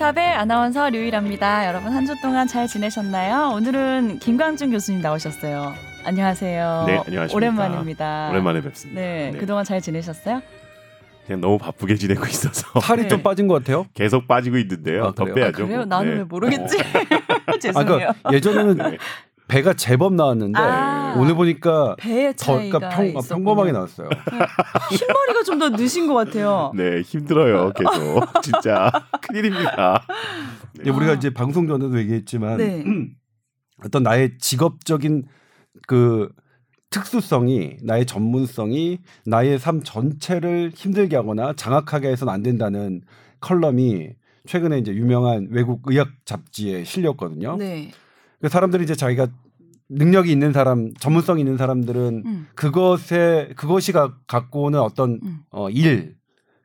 안녕하세요. 뽀얀거탑의 아나운서 류일합니다. 여러분 한 주 동안 잘 지내셨나요? 오늘은 김광준 교수님 나오셨어요. 안녕하세요. 네, 안녕하십니까. 오랜만입니다. 오랜만에 뵙습니다. 네, 그동안 잘 지내셨어요? 그냥 너무 바쁘게 지내고 있어서 살이 네. 좀 빠진 것 같아요. 계속 빠지고 있는데요. 아, 더 그래요? 빼야죠. 아, 그래요? 뭐. 나는 네. 왜 모르겠지? 아, 죄송해요. 그러니까 예전에는 네. 배가 제법 나왔는데 아. 오늘 보니까 배의 더 차이가 그러니까 평, 있었군요. 평범하게 나왔어요. 흰머리가 좀 더 느신 것 같아요. 네, 힘들어요. 계속 진짜 큰일입니다. 아. 우리가 이제 방송 전에도 얘기했지만 네. 어떤 나의 직업적인 그 특수성이 나의 전문성이 나의 삶 전체를 힘들게 하거나 장악하게 해서는 안 된다는 컬럼이 최근에 이제 유명한 외국 의학 잡지에 실렸거든요. 네. 그 사람들이 이제 자기가 능력이 있는 사람, 전문성 있는 사람들은 음. 그것에 그것이 가, 갖고 오는 어떤 음. 어, 일,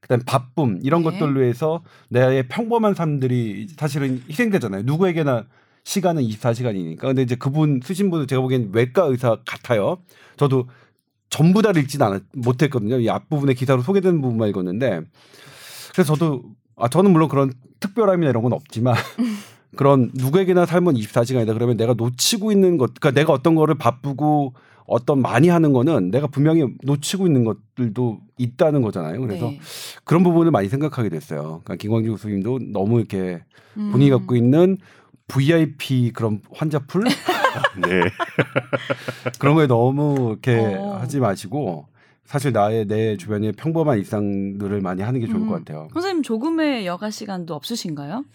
그다음 바쁨 이런 네. 것들로 해서 나의 평범한 삶들이 사실은 희생되잖아요. 누구에게나 시간은 24시간이니까. 근데 이제 그분 쓰신 분은 제가 보기엔 외과 의사 같아요. 저도 전부 다 읽진 않았 못했거든요. 이 앞부분에 기사로 소개되는 부분만 읽었는데 그래서 저도 아 저는 물론 그런 특별함이나 이런 건 없지만 그런 누구에게나 삶은 24시간이다 그러면 내가 놓치고 있는 것 그러니까 내가 어떤 거를 바쁘고 어떤 많이 하는 거는 내가 분명히 놓치고 있는 것들도 있다는 거잖아요. 그래서 네. 그런 부분을 많이 생각하게 됐어요. 그러니까 김광주 교수님도 너무 이렇게 음. 본인이 갖고 있는 VIP 그런 환자풀 네. 그런 거에 너무 이렇게 어. 하지 마시고 사실 나의 내 주변의 평범한 일상들을 많이 하는 게 좋을 음. 것 같아요. 선생님 조금의 여가 시간도 없으신가요?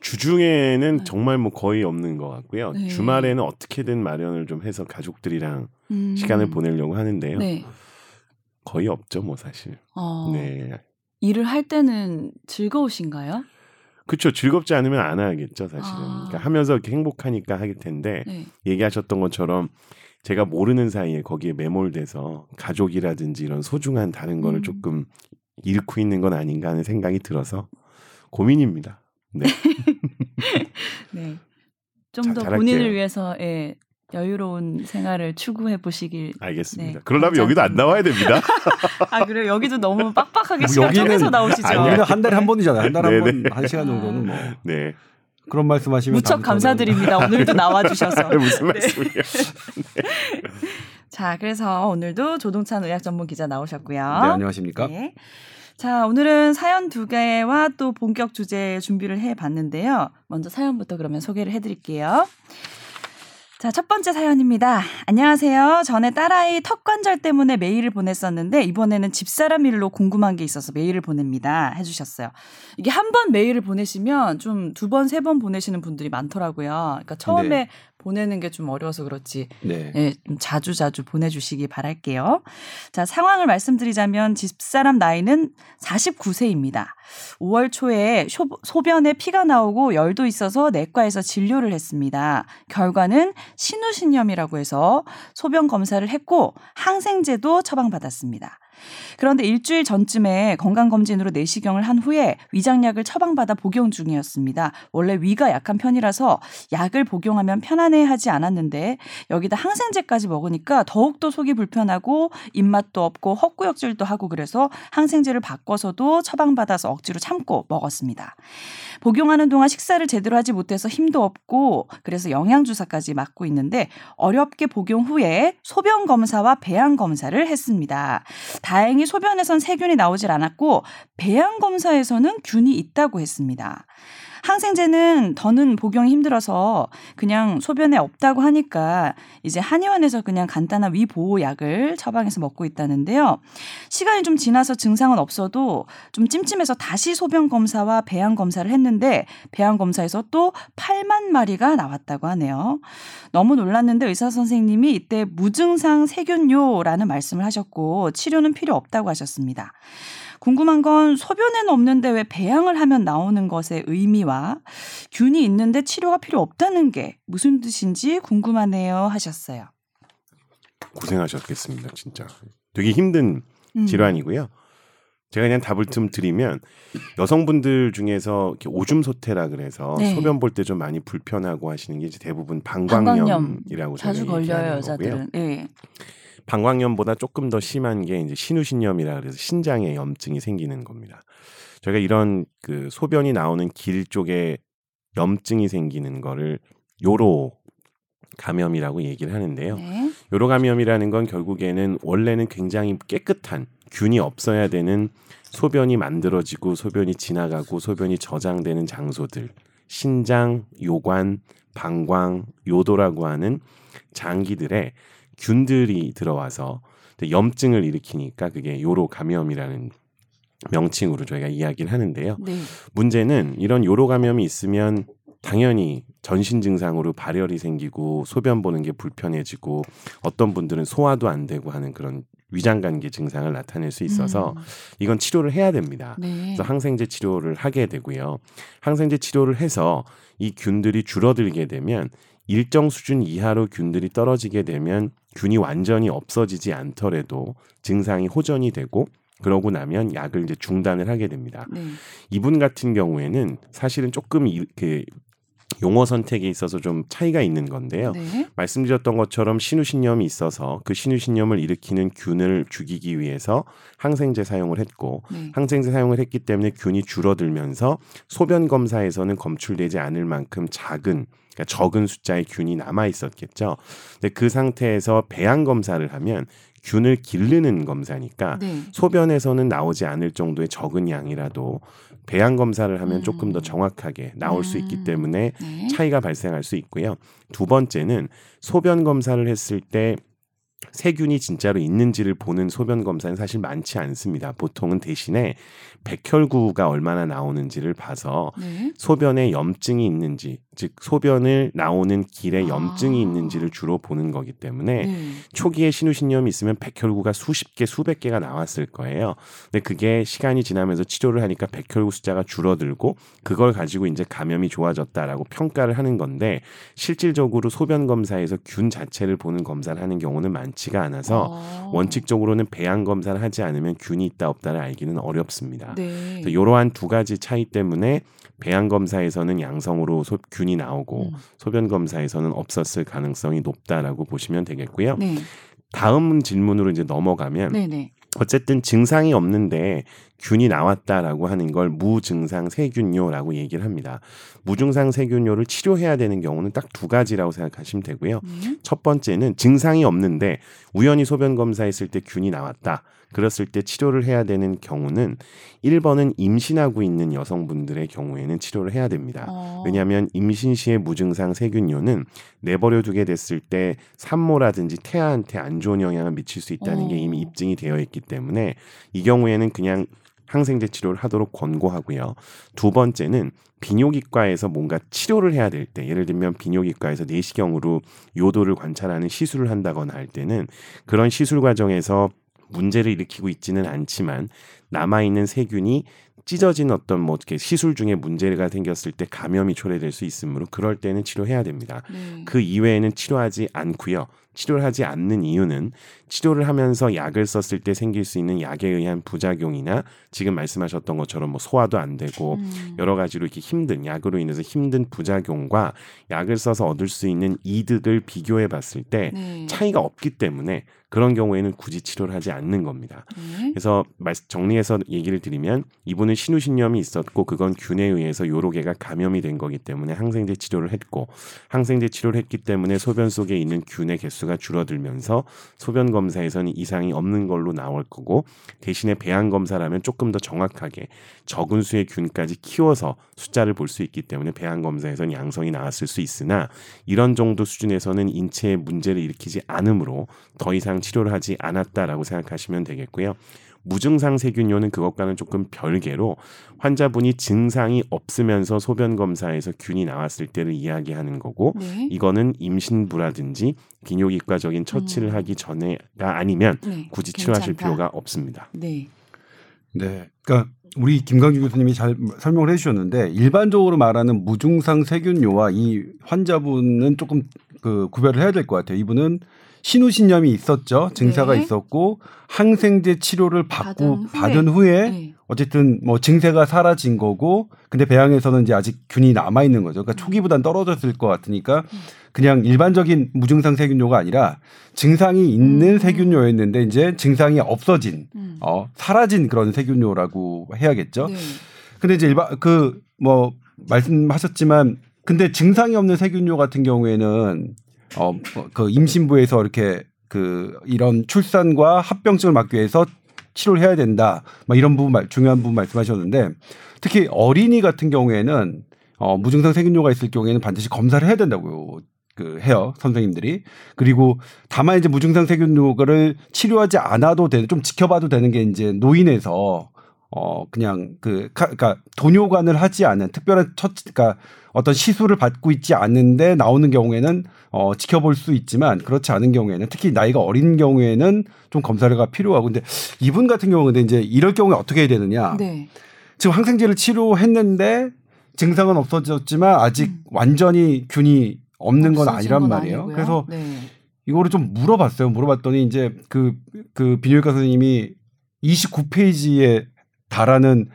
주중에는 네. 정말 뭐 거의 없는 것 같고요. 네. 주말에는 어떻게든 마련을 좀 해서 가족들이랑 음. 시간을 보내려고 하는데요. 네. 거의 없죠, 뭐 사실. 어, 네. 일을 할 때는 즐거우신가요? 그렇죠. 즐겁지 않으면 안 하겠죠, 사실은. 아. 그러니까 하면서 이렇게 행복하니까 하게 텐데 네. 얘기하셨던 것처럼 제가 모르는 사이에 거기에 매몰돼서 가족이라든지 이런 소중한 다른 거를 음. 조금 잃고 있는 건 아닌가 하는 생각이 들어서 고민입니다. 네. 네. 좀 자, 더. 본인을 위해서 예, 여유로운 생활을 추구해 보시길. 알겠습니다. 네, 그러려면 여기도 안 나와야 됩니다. 아 그래요? 여기도 너무 빡빡하게 뭐 시간 여기는- 쪼개서 나오시죠. 아니요. 여기는 한 달에 한 번이잖아요. 한 달에 한. 번 한 시간 정도는 뭐 네. 그런 말씀하시면 무척 감사드립니다. 오늘도 나와주셔서. 무슨 네. 말씀이에요? 자, 그래서 오늘도 조동찬 의학 전문 기자 나오셨고요. 네, 안녕하십니까? 네. 자, 오늘은 사연 두 개와 또 본격 주제 준비를 해 봤는데요. 먼저 사연부터 그러면 소개를 해 드릴게요. 자, 첫 번째 사연입니다. 안녕하세요. 전에 딸아이 턱 관절 때문에 메일을 보냈었는데 이번에는 집사람 일로 궁금한 게 있어서 메일을 보냅니다. 해 주셨어요. 이게 한 번 메일을 보내시면 좀 두 번, 세 번 보내시는 분들이 많더라고요. 그러니까 처음에 네. 보내는 게 좀 어려워서 그렇지 네. 예, 좀 자주 자주 보내주시기 바랄게요. 자, 상황을 말씀드리자면 집사람 나이는 49세입니다. 5월 초에 쇼, 소변에 피가 나오고 열도 있어서 내과에서 진료를 했습니다. 결과는 신우신염이라고 해서 소변 검사를 했고 항생제도 처방받았습니다. 그런데 일주일 전쯤에 건강검진으로 내시경을 한 후에 위장약을 처방받아 복용 중이었습니다. 원래 위가 약한 편이라서 약을 복용하면 편안해하지 않았는데 여기다 항생제까지 먹으니까 더욱더 속이 불편하고 입맛도 없고 헛구역질도 하고 그래서 항생제를 바꿔서도 처방받아서 억지로 참고 먹었습니다. 복용하는 동안 식사를 제대로 하지 못해서 힘도 없고 그래서 영양주사까지 맞고 있는데 어렵게 복용 후에 소변 검사와 배양 검사를 했습니다. 다행히 소변에선 세균이 나오질 않았고 배양 검사에서는 균이 있다고 했습니다. 항생제는 더는 복용이 힘들어서 그냥 소변에 없다고 하니까 이제 한의원에서 그냥 간단한 위 보호약을 처방해서 먹고 있다는데요. 시간이 좀 지나서 증상은 없어도 좀 찜찜해서 다시 소변 검사와 배양 검사를 했는데 배양 검사에서 또 8만 마리가 나왔다고 하네요. 너무 놀랐는데 의사 선생님이 이때 무증상 세균요라는 말씀을 하셨고 치료는 필요 없다고 하셨습니다. 궁금한 건 소변에는 없는데 왜 배양을 하면 나오는 것의 의미와 균이 있는데 치료가 필요 없다는 게 무슨 뜻인지 궁금하네요 하셨어요. 고생하셨겠습니다, 진짜. 되게 힘든 음. 질환이고요. 제가 그냥 답을 좀 드리면 여성분들 중에서 오줌 소태라 그래서 네. 소변 볼 때 좀 많이 불편하고 하시는 게 이제 대부분 방광염 방광염이라고 자주 저희가 걸려요. 여자들은. 예. 방광염보다 조금 더 심한 게 이제 신우신염이라 그래서 신장에 염증이 생기는 겁니다. 저희가 이런 그 소변이 나오는 길 쪽에 염증이 생기는 거를 요로 감염이라고 얘기를 하는데요. 네. 요로 감염이라는 건 결국에는 원래는 굉장히 깨끗한 균이 없어야 되는 소변이 만들어지고 소변이 지나가고 소변이 저장되는 장소들 신장, 요관, 방광, 요도라고 하는 장기들에 균들이 들어와서 염증을 일으키니까 그게 요로 감염이라는 명칭으로 저희가 이야기를 하는데요. 네. 문제는 이런 요로 감염이 있으면 당연히 전신 증상으로 발열이 생기고 소변 보는 게 불편해지고 어떤 분들은 소화도 안 되고 하는 그런 위장관계 증상을 나타낼 수 있어서 음. 이건 치료를 해야 됩니다. 네. 그래서 항생제 치료를 하게 되고요. 항생제 치료를 해서 이 균들이 줄어들게 되면 일정 수준 이하로 균들이 떨어지게 되면 균이 완전히 없어지지 않더라도 증상이 호전이 되고 그러고 나면 약을 이제 중단을 하게 됩니다. 네. 이분 같은 경우에는 사실은 조금 이, 그 용어 선택에 있어서 좀 차이가 있는 건데요. 네. 말씀드렸던 것처럼 신우신염이 있어서 그 신우신염을 일으키는 균을 죽이기 위해서 항생제 사용을 했고 네. 항생제 사용을 했기 때문에 균이 줄어들면서 소변 검사에서는 검출되지 않을 만큼 작은 그러니까 적은 숫자의 균이 남아 있었겠죠. 근데 그 상태에서 배양 검사를 하면 균을 기르는 검사니까 네. 소변에서는 나오지 않을 정도의 적은 양이라도 배양 검사를 하면 음. 조금 더 정확하게 나올 수 있기 음. 때문에 네. 차이가 발생할 수 있고요. 두 번째는 소변 검사를 했을 때 세균이 진짜로 있는지를 보는 소변 검사는 사실 많지 않습니다. 보통은 대신에 백혈구가 얼마나 나오는지를 봐서 네. 소변에 염증이 있는지, 즉 소변을 나오는 길에 아. 염증이 있는지를 주로 보는 거기 때문에 네. 초기에 신우신염이 있으면 백혈구가 수십 개, 수백 개가 나왔을 거예요. 근데 그게 시간이 지나면서 치료를 하니까 백혈구 숫자가 줄어들고 그걸 가지고 이제 감염이 좋아졌다라고 평가를 하는 건데 실질적으로 소변 검사에서 균 자체를 보는 검사를 하는 경우는 많지가 않아서 어. 원칙적으로는 배양 검사를 하지 않으면 균이 있다 없다를 알기는 어렵습니다. 네. 그래서 이러한 두 가지 차이 때문에 배양 검사에서는 양성으로 소, 균이 나오고 음. 소변 검사에서는 없었을 가능성이 높다라고 보시면 되겠고요. 네. 다음 질문으로 이제 넘어가면 네. 네. 어쨌든 증상이 없는데 균이 나왔다라고 하는 걸 무증상 세균요라고 얘기를 합니다. 무증상 세균요를 치료해야 되는 경우는 딱 두 가지라고 생각하시면 되고요. 음. 첫 번째는 증상이 없는데 우연히 소변 검사했을 때 균이 나왔다. 그랬을 때 치료를 해야 되는 경우는 1번은 임신하고 있는 여성분들의 경우에는 치료를 해야 됩니다. 어. 왜냐하면 임신 시의 무증상 세균요는 내버려 두게 됐을 때 산모라든지 태아한테 안 좋은 영향을 미칠 수 있다는 게 어. 이미 입증이 되어 있기 때문에 이 경우에는 그냥 항생제 치료를 하도록 권고하고요. 두 번째는 비뇨기과에서 뭔가 치료를 해야 될 때, 예를 들면 비뇨기과에서 내시경으로 요도를 관찰하는 시술을 한다거나 할 때는 그런 시술 과정에서 문제를 일으키고 있지는 않지만 남아 있는 세균이 찢어진 어떤 뭐 이렇게 시술 중에 문제가 생겼을 때 감염이 초래될 수 있으므로 그럴 때는 치료해야 됩니다. 네. 그 이외에는 치료하지 않고요. 치료를 하지 않는 이유는 치료를 하면서 약을 썼을 때 생길 수 있는 약에 의한 부작용이나 지금 말씀하셨던 것처럼 뭐 소화도 안 되고 음. 여러 가지로 이렇게 힘든 약으로 인해서 힘든 부작용과 약을 써서 얻을 수 있는 이득을 비교해 봤을 때 네. 차이가 없기 때문에 그런 경우에는 굳이 치료를 하지 않는 겁니다. 네. 그래서 말- 정리해서 얘기를 드리면 이분은 신우신염이 있었고 그건 균에 의해서 요로 개가 감염이 된 거기 때문에 항생제 치료를 했고 항생제 치료를 했기 때문에 소변 속에 있는 균의 개수가 줄어들면서 소변 검사에서는 이상이 없는 걸로 나올 거고 대신에 배양 검사라면 조금 더 정확하게 적은 수의 균까지 키워서 숫자를 볼 수 있기 때문에 배양 검사에서는 양성이 나왔을 수 있으나 이런 정도 수준에서는 인체에 문제를 일으키지 않으므로 더 이상 치료를 하지 않았다라고 생각하시면 되겠고요. 무증상 세균요는 그것과는 조금 별개로 환자분이 증상이 없으면서 소변 검사에서 균이 나왔을 때를 이야기하는 거고 네. 이거는 임신부라든지 비뇨기과적인 처치를 음. 하기 전에가 아니면 네. 굳이 치료하실 괜찮다. 필요가 없습니다. 네. 네. 그러니까 우리 김강주 교수님이 잘 설명을 해주셨는데 일반적으로 말하는 무증상 세균요와 이 환자분은 조금 그 구별을 해야 될 것 같아요. 이분은 신우신염이 있었죠. 증사가 네. 있었고 항생제 치료를 받고 받은 후에. 받은 후에 네. 어쨌든 뭐 증세가 사라진 거고 근데 배양에서는 이제 아직 균이 남아 있는 거죠. 그러니까 초기보단 떨어졌을 것 같으니까 그냥 일반적인 무증상 세균요가 아니라 증상이 있는 음. 세균요였는데 이제 증상이 없어진 음. 어 사라진 그런 세균요라고 해야겠죠. 네. 근데 이제 일반 그 뭐 말씀하셨지만 근데 증상이 없는 세균요 같은 경우에는 어 그 임신부에서 이렇게 그 이런 출산과 합병증을 막기 위해서 치료를 해야 된다. 막 이런 부분 말, 중요한 부분 말씀하셨는데 특히 어린이 같은 경우에는 어 무증상 세균요가 있을 경우에는 반드시 검사를 해야 된다고요. 그 해요 선생님들이 그리고 다만 이제 무증상 세균요를 치료하지 않아도 되는 좀 지켜봐도 되는 게 이제 노인에서 어 그냥 그 가- 그러니까 돈요관을 하지 않은 특별한 처 그러니까 어떤 시술을 받고 있지 않는데 나오는 경우에는 어 지켜볼 수 있지만 그렇지 않은 경우에는 특히 나이가 어린 경우에는 좀 검사가 필요하고 근데 이분 같은 경우는 근데 이제 이럴 경우에 어떻게 해야 되느냐 네. 지금 항생제를 치료했는데 증상은 없어졌지만 아직 음. 완전히 균이 없는 건 아니란 건 말이에요. 아니고요. 그래서 네. 이거를 좀 물어봤어요. 물어봤더니 이제 그, 그 비뇨기과 선생님이 29페이지에 달하는 그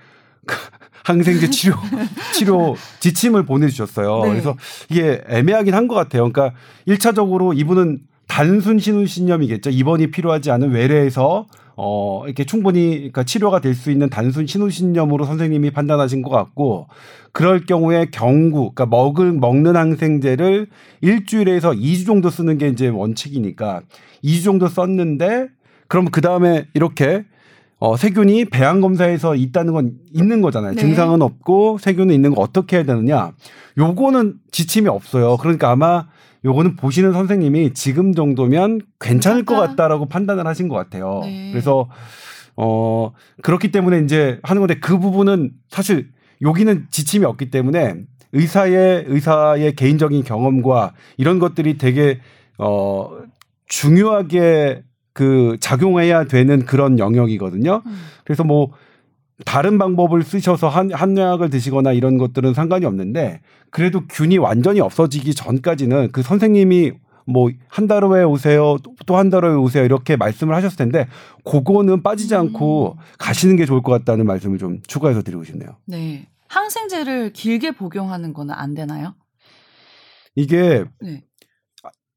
항생제 치료, 치료 지침을 보내주셨어요. 네. 그래서 이게 애매하긴 한 것 같아요. 그러니까 1차적으로 이분은 단순 신우신염이겠죠. 입원이 필요하지 않은 외래에서 어, 이렇게 충분히 그러니까 치료가 될 수 있는 단순 신우신염으로 선생님이 판단하신 것 같고 그럴 경우에 경구, 그러니까 먹을, 먹는 항생제를 일주일에서 2주 정도 쓰는 게 이제 원칙이니까 2주 정도 썼는데 그럼 그 다음에 이렇게 어, 세균이 배양 검사에서 있다는 건 있는 거잖아요. 네. 증상은 없고 세균은 있는 거 어떻게 해야 되느냐. 요거는 지침이 없어요. 그러니까 아마 요거는 보시는 선생님이 지금 정도면 괜찮을 것. 같다라고 판단을 하신 것 같아요. 네. 그래서 어 그렇기 때문에 이제 하는 건데 그 부분은 사실 여기는 지침이 없기 때문에 의사의 의사의 개인적인 경험과 이런 것들이 되게 어 중요하게 그 작용해야 되는 그런 영역이거든요. 음. 그래서 뭐 다른 방법을 쓰셔서 한 한약을 드시거나 이런 것들은 상관이 없는데 그래도 균이 완전히 없어지기 전까지는 그 선생님이 뭐 한 달 후에 오세요 또 한 달 후에 오세요 이렇게 말씀을 하셨을 텐데 그거는 빠지지 않고 음. 가시는 게 좋을 것 같다는 말씀을 좀 추가해서 드리고 싶네요. 네. 항생제를 길게 복용하는 거는 안 되나요? 이게 네.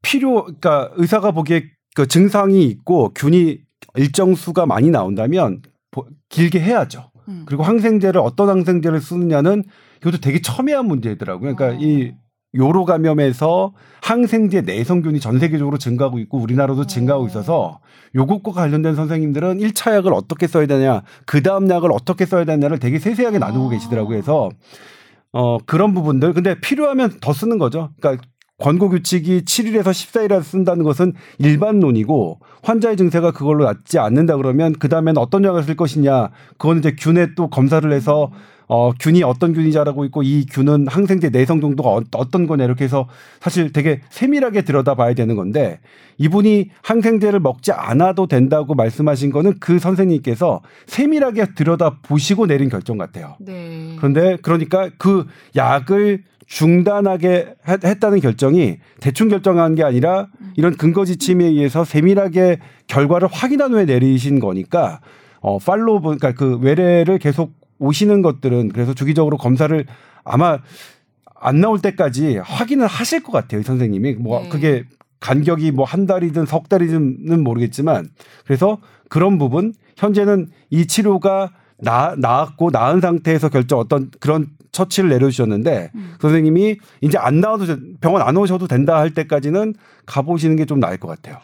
필요 그러니까 의사가 보기에 그 증상이 있고 균이 일정 수가 많이 나온다면 보- 길게 해야죠. 음. 그리고 항생제를 어떤 항생제를 쓰느냐는 이것도 되게 첨예한 문제더라고요. 그러니까 어. 이 요로 감염에서 항생제 내성균이 전 세계적으로 증가하고 있고 우리나라도 증가하고 어. 있어서 요것과 관련된 선생님들은 1차 약을 어떻게 써야 되냐, 그 다음 약을 어떻게 써야 되냐를 되게 세세하게 나누고 아. 계시더라고요. 그래서 어 그런 부분들 근데 필요하면 더 쓰는 거죠. 그러니까 권고 규칙이 7일에서 14일에 쓴다는 것은 일반론이고 환자의 증세가 그걸로 낫지 않는다 그러면 그 다음에는 어떤 약을 쓸 것이냐 그거는 이제 균에 또 검사를 해서 어 균이 어떤 균이 자라고 있고 이 균은 항생제 내성 정도가 어- 어떤 거냐 이렇게 해서 사실 되게 세밀하게 들여다봐야 되는 건데 이분이 항생제를 먹지 않아도 된다고 말씀하신 거는 그 선생님께서 세밀하게 들여다 보시고 내린 결정 같아요. 네. 그런데 그러니까 그 약을 중단하게 했- 했다는 결정이 대충 결정한 게 아니라 이런 근거 지침에 의해서 세밀하게 결과를 확인한 후에 내리신 거니까 어 팔로우 그러니까 그 외래를 계속 오시는 것들은 그래서 주기적으로 검사를 아마 안 나올 때까지 확인을 하실 것 같아요, 이 선생님이. 뭐 네. 그게 간격이 뭐 한 달이든 석 달이든은 모르겠지만 그래서 그런 부분 현재는 이 치료가 나, 나았고 나은 상태에서 결정 어떤 그런 처치를 내려주셨는데 음. 선생님이 이제 안 나와도 돼- 병원 안 오셔도 된다 할 때까지는 가보시는 게 좀 나을 것 같아요.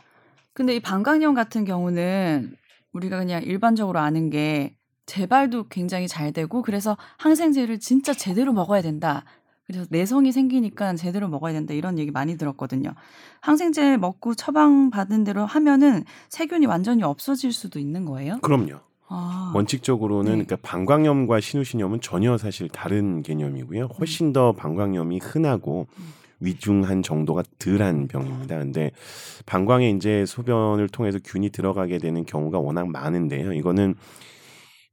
근데 이 방광염 같은 경우는 우리가 그냥 일반적으로 아는 게 재발도 굉장히 잘 되고 그래서 항생제를 진짜 제대로 먹어야 된다. 그래서 내성이 생기니까 제대로 먹어야 된다 이런 얘기 많이 들었거든요. 항생제 먹고 처방 받은 대로 하면은 세균이 완전히 없어질 수도 있는 거예요? 그럼요. 아, 원칙적으로는 네. 그러니까 방광염과 신우신염은 전혀 사실 다른 개념이고요. 훨씬 더 방광염이 흔하고 음. 위중한 정도가 덜한 병입니다. 근데 방광에 이제 소변을 통해서 균이 들어가게 되는 경우가 워낙 많은데요. 이거는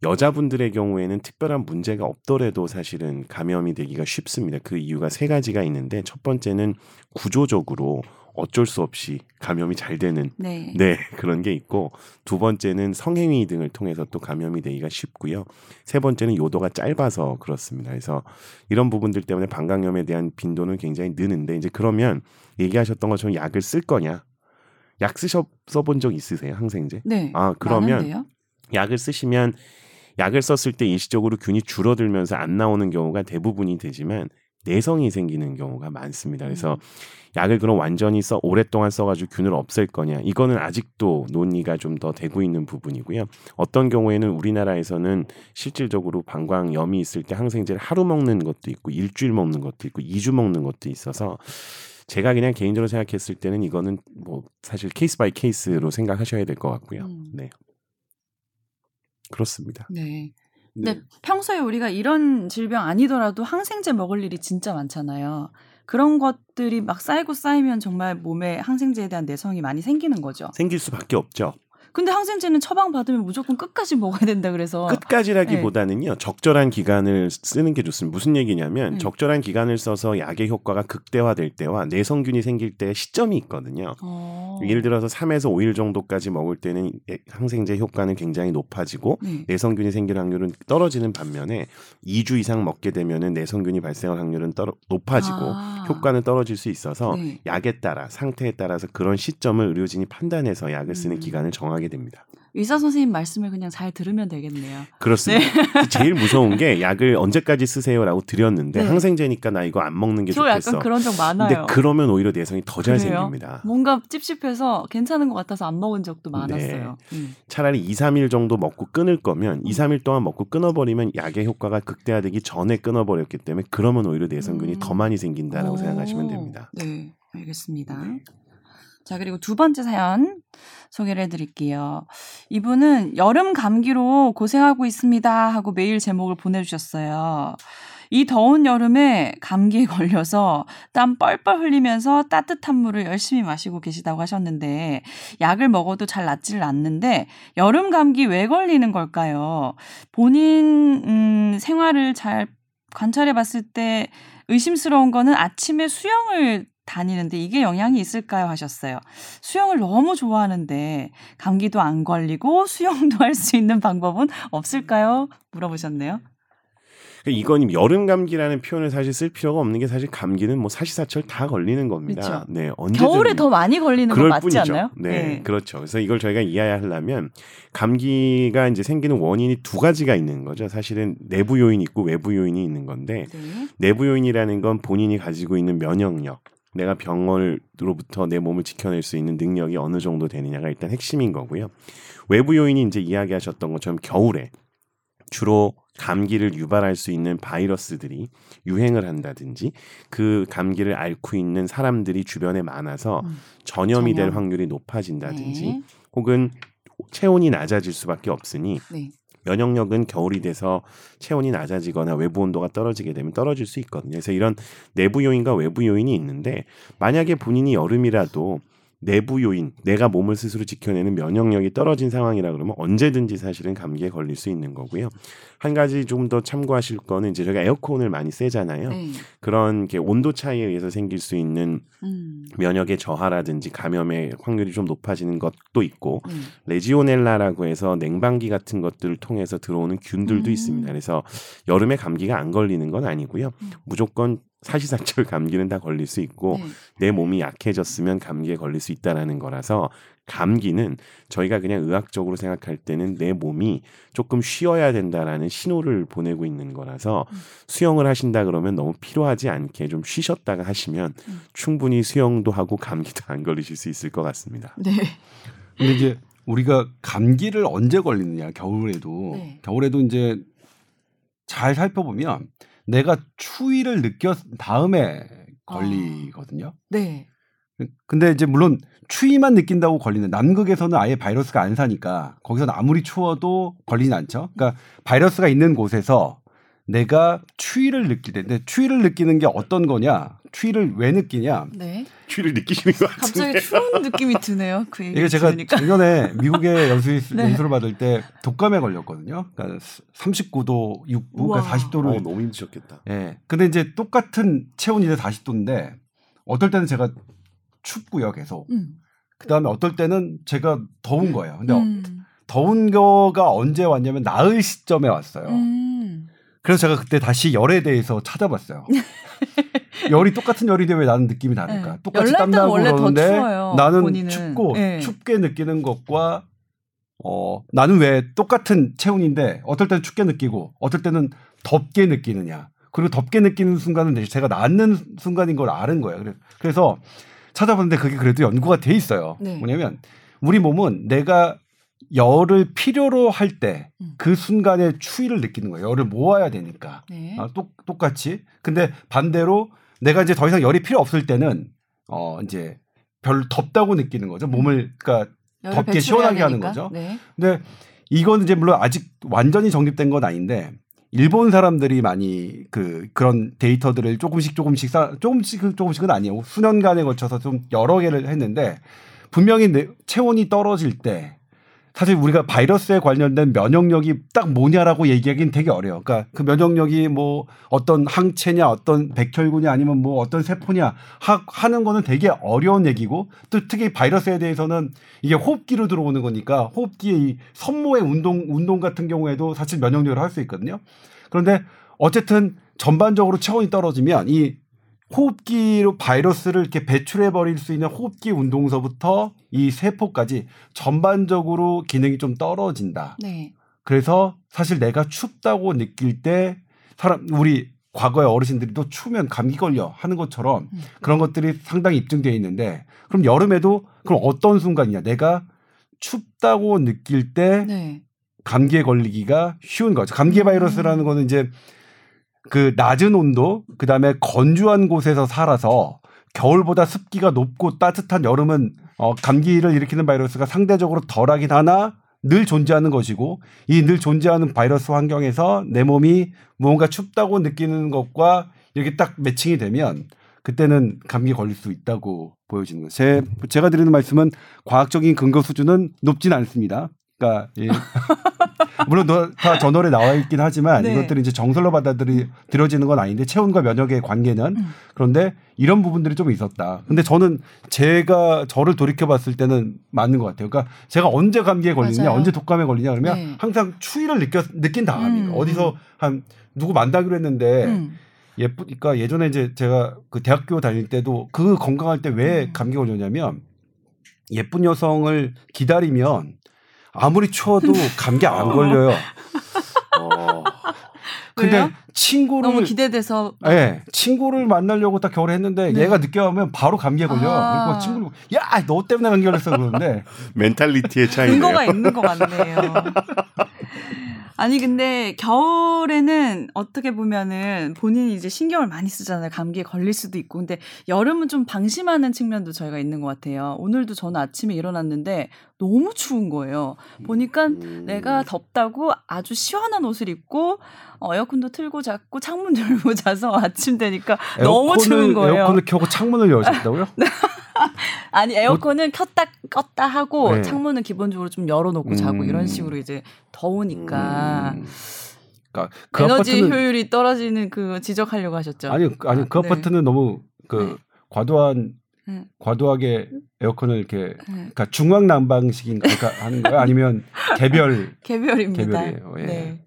여자분들의 경우에는 특별한 문제가 없더라도 사실은 감염이 되기가 쉽습니다. 그 이유가 세 가지가 있는데 첫 번째는 구조적으로 어쩔 수 없이 감염이 잘 되는 네. 네 그런 게 있고 두 번째는 성행위 등을 통해서 또 감염이 되기가 쉽고요. 세 번째는 요도가 짧아서 그렇습니다. 그래서 이런 부분들 때문에 방광염에 대한 빈도는 굉장히 느는데 이제 그러면 얘기하셨던 것처럼 약을 쓸 거냐? 약 쓰셔 써본 적 있으세요 항생제? 네. 아 그러면 많은데요? 약을 쓰시면 약을 썼을 때 일시적으로 균이 줄어들면서 안 나오는 경우가 대부분이 되지만 내성이 생기는 경우가 많습니다. 그래서 음. 약을 그럼 완전히 써 오랫동안 써가지고 균을 없앨 거냐 이거는 아직도 논의가 좀 더 되고 있는 부분이고요. 어떤 경우에는 우리나라에서는 실질적으로 방광염이 있을 때 항생제를 하루 먹는 것도 있고 일주일 먹는 것도 있고 이주 먹는 것도 있어서 제가 그냥 개인적으로 생각했을 때는 이거는 뭐 사실 case by case로 생각하셔야 될 것 같고요. 음. 네. 그렇습니다. 네. 근데 평소에 우리가 이런 질병 아니더라도 항생제 먹을 일이 진짜 많잖아요. 그런 것들이 막 쌓이고 쌓이면 정말 몸에 항생제에 대한 내성이 많이 생기는 거죠. 생길 수밖에 없죠. 근데 항생제는 처방 받으면 무조건 끝까지 먹어야 된다 그래서 끝까지라기보다는요 적절한 기간을 쓰는 게 좋습니다. 무슨 얘기냐면 네. 적절한 기간을 써서 약의 효과가 극대화될 때와 내성균이 생길 때 시점이 있거든요. 어. 예를 들어서 3에서 5일 정도까지 먹을 때는 항생제 효과는 굉장히 높아지고 네. 내성균이 생길 확률은 떨어지는 반면에 2주 이상 먹게 되면은 내성균이 발생할 확률은 떨어, 높아지고 아. 효과는 떨어질 수 있어서 네. 약에 따라 상태에 따라서 그런 시점을 의료진이 판단해서 약을 쓰는 음. 기간을 정하게 됩니다. 의사 선생님 말씀을 그냥 잘 들으면 되겠네요. 그렇습니다. 제일 무서운 게 약을 언제까지 쓰세요라고 드렸는데 네. 항생제니까 나 이거 안 먹는 게 저 좋겠어. 약간 그런 적 많아요. 근데 그러면 오히려 내성이 더 잘? 생깁니다. 뭔가 찝찝해서 괜찮은 것 같아서 안 먹은 적도 네. 많았어요. 음. 차라리 2, 3일 정도 먹고 끊을 거면 2, 3일 동안 먹고 끊어버리면 약의 효과가 극대화되기 전에 끊어버렸기 때문에 그러면 오히려 내성균이 음. 더 많이 생긴다라고 오. 생각하시면 됩니다. 네, 알겠습니다. 네. 자, 그리고 두 번째 사연 소개를 해드릴게요. 이분은 여름 감기로 고생하고 있습니다 하고 메일 제목을 보내주셨어요. 이 더운 여름에 감기에 걸려서 땀 뻘뻘 흘리면서 따뜻한 물을 열심히 마시고 계시다고 하셨는데 약을 먹어도 잘 낫지를 않는데 여름 감기 왜 걸리는 걸까요? 본인 음, 생활을 잘 관찰해 봤을 때 의심스러운 거는 아침에 수영을 다니는데 이게 영향이 있을까요 하셨어요. 수영을 너무 좋아하는데 감기도 안 걸리고 수영도 할 수 있는 방법은 없을까요? 물어보셨네요. 그러니까 이건 여름 감기라는 표현을 사실 쓸 필요가 없는 게 사실 감기는 뭐 사시사철 다 걸리는 겁니다. 그렇죠. 네, 언제든 겨울에 더 많이 걸리는 거 그럴 맞지 뿐이죠. 않나요? 네, 그렇죠. 그래서 이걸 저희가 이해하려면 감기가 이제 생기는 원인이 두 가지가 있는 거죠. 사실은 내부 요인이 있고 외부 요인이 있는 건데 네. 내부 요인이라는 건 본인이 가지고 있는 면역력, 내가 병원으로부터 내 몸을 지켜낼 수 있는 능력이 어느 정도 되느냐가 일단 핵심인 거고요. 외부 요인이 이제 이야기하셨던 것처럼 겨울에 주로 감기를 유발할 수 있는 바이러스들이 유행을 한다든지 그 감기를 앓고 있는 사람들이 주변에 많아서 음. 전염이 될 전염. 확률이 높아진다든지 네. 혹은 체온이 낮아질 수밖에 없으니 네. 면역력은 겨울이 돼서 체온이 낮아지거나 외부 온도가 떨어지게 되면 떨어질 수 있거든요. 그래서 이런 내부 요인과 외부 요인이 있는데 만약에 본인이 여름이라도 내부 요인, 내가 몸을 스스로 지켜내는 면역력이 떨어진 상황이라 그러면 언제든지 사실은 감기에 걸릴 수 있는 거고요. 한 가지 좀 더 참고하실 거는 이제 저희가 에어컨을 많이 쐬잖아요. 네. 그런 게 온도 차이에 의해서 생길 수 있는 음. 면역의 저하라든지 감염의 확률이 좀 높아지는 것도 있고 음. 레지오넬라라고 해서 냉방기 같은 것들을 통해서 들어오는 균들도 음. 있습니다. 그래서 여름에 감기가 안 걸리는 건 아니고요. 음. 무조건 사시사철 감기는 다 걸릴 수 있고 네. 내 몸이 약해졌으면 감기에 걸릴 수 있다라는 거라서 감기는 저희가 그냥 의학적으로 생각할 때는 내 몸이 조금 쉬어야 된다라는 신호를 보내고 있는 거라서 음. 수영을 하신다 그러면 너무 필요하지 않게 좀 쉬셨다가 하시면 음. 충분히 수영도 하고 감기도 안 걸리실 수 있을 것 같습니다. 네. 근데 이제 우리가 감기를 언제 걸리느냐 겨울에도 네. 겨울에도 이제 잘 살펴보면 내가 추위를 느꼈 다음에 아. 걸리거든요. 네. 근데 이제 물론 추위만 느낀다고 걸리는 남극에서는 아예 바이러스가 안 사니까 거기서는 아무리 추워도 걸리진 않죠. 그러니까 바이러스가 있는 곳에서 내가 추위를 느낄 때, 근데 추위를 느끼는 게 어떤 거냐? 추위를 왜 느끼냐? 네. 추위를 느끼시는 것 같은데. 갑자기 추운 느낌이 드네요. 그 얘기 이게 제가 들으니까. 작년에 미국에 연수 네. 연수를 받을 때 독감에 걸렸거든요. 그러니까 39도 6부, 우와. 그러니까 40도를. 어, 너무 힘드셨겠다. 예. 근데 이제 똑같은 체온이 이제 40도인데 어떨 때는 제가 춥고요, 계속. 음. 그 다음에 어떨 때는 제가 더운 거예요. 근데 음. 더운 거가 언제 왔냐면 나을 시점에 왔어요. 음. 그래서 제가 그때 다시 열에 대해서 찾아봤어요. 열이 똑같은 열인데 왜 나는 느낌이 다를까? 네. 똑같이 땀나고 그러는데 추워요, 나는 본인은. 춥고 네. 춥게 느끼는 것과 어 나는 왜 똑같은 체온인데 어떨 때는 춥게 느끼고 어떨 때는 덥게 느끼느냐? 그리고 덥게 느끼는 순간은 제가 낫는 순간인 걸 아는 거예요. 그래- 그래서 찾아봤는데 그게 그래도 연구가 돼 있어요. 네. 뭐냐면 우리 몸은 내가 열을 필요로 할때 음. 그 순간에 추위를 느끼는 거예요. 열을 모아야 되니까. 네. 아, 똑, 똑같이. 근데 반대로 내가 이제 더 이상 열이 필요 없을 때는 어 이제 별로 덥다고 느끼는 거죠. 몸을 그러니까 덥게 시원하게 하는. 거죠. 네. 근데 이건 이제 물론 아직 완전히 정립된 건 아닌데 일본 사람들이 많이 그 그런 데이터들을 조금씩 조금씩 쌓 조금씩 조금씩은 아니에요. 수년간에 걸쳐서 좀 여러 개를 했는데 분명히 내 체온이 떨어질 때 사실 우리가 바이러스에 관련된 면역력이 딱 뭐냐라고 얘기하기는 되게 어려요. 그러니까 그 면역력이 뭐 어떤 항체냐, 어떤 백혈구냐, 아니면 뭐 어떤 세포냐 하, 하는 거는 되게 어려운 얘기고 또 특히 바이러스에 대해서는 이게 호흡기로 들어오는 거니까 호흡기의 이 선모의 운동 운동 같은 경우에도 사실 면역력을 할 수 있거든요. 그런데 어쨌든 전반적으로 체온이 떨어지면 이 호흡기로 바이러스를 이렇게 배출해 버릴 수 있는 호흡기 운동서부터 이 세포까지 전반적으로 기능이 좀 떨어진다. 네. 그래서 사실 내가 춥다고 느낄 때 사람 우리 과거의 어르신들이 또 추우면 감기 걸려 하는 것처럼 음. 그런 것들이 상당히 입증되어 있는데 그럼 여름에도 그럼 어떤 순간이냐 내가 춥다고 느낄 때 네. 감기에 걸리기가 쉬운 거죠. 감기 음. 바이러스라는 거는 이제 그 낮은 온도, 그 다음에 건조한 곳에서 살아서 겨울보다 습기가 높고 따뜻한 여름은 어, 감기를 일으키는 바이러스가 상대적으로 덜하긴 하나 늘 존재하는 것이고 이 늘 존재하는 바이러스 환경에서 내 몸이 무언가 춥다고 느끼는 것과 이렇게 딱 매칭이 되면 그때는 감기 걸릴 수 있다고 보여지는 거죠. 제, 제가 드리는 말씀은 과학적인 근거 수준은 높진 않습니다. 그러니까 예. 물론 너- 다 저널에 나와 있긴 하지만 네. 이것들이 이제 정설로 받아들여지는 건 아닌데 체온과 면역의 관계는 음. 그런데 이런 부분들이 좀 있었다. 근데 저는 제가 저를 돌이켜 봤을 때는 맞는 것 같아요. 그러니까 제가 언제 감기에 걸리냐, 맞아요. 언제 독감에 걸리냐 그러면 네. 항상 추위를 느껴 느낀 다음이에요. 음. 어디서 한 누구 만나기로 했는데 음. 예쁘니까 예전에 이제 제가 그 대학교 다닐 때도 그 건강할 때왜 음. 감기 걸렸냐면 예쁜 여성을 기다리면 아무리 추워도 감기 안 걸려요. 어, 근데 왜요? 친구를 너무 기대돼서 예, 친구를 만나려고 딱 겨울에 했는데 네. 얘가 늦게 오면 바로 감기에 걸려. 아. 그리고 친구를 야, 너 때문에 감기 걸렸어 그러는데 멘탈리티의 차이네요. 근거가 있는 것 같네요. 아니 근데 겨울에는 어떻게 보면은 본인이 이제 신경을 많이 쓰잖아요. 감기에 걸릴 수도 있고. 근데 여름은 좀 방심하는 측면도 저희가 있는 것 같아요. 오늘도 저는 아침에 일어났는데 너무 추운 거예요. 보니까 음. 내가 덥다고 아주 시원한 옷을 입고 어, 에어컨도 틀고 잤고 창문 열고 자서 아침 되니까 너무 추운 거예요. 에어컨을 켜고 창문을 열으셨다고요? 아니 에어컨은 켰다 껐다 하고 네. 창문은 기본적으로 좀 열어놓고 자고 음. 이런 식으로 이제 더우니까 음. 그러니까 그 에너지 아파트는 효율이 떨어지는 그 지적하려고 하셨죠. 아니 아니 그 네. 아파트는 너무 그 네. 과도한 네. 과도하게 에어컨을 이렇게 네. 그러니까 중앙 난방식인 그러니까 하는 거예요? 아니면 개별 개별입니다. 개별이에요. 예. 네.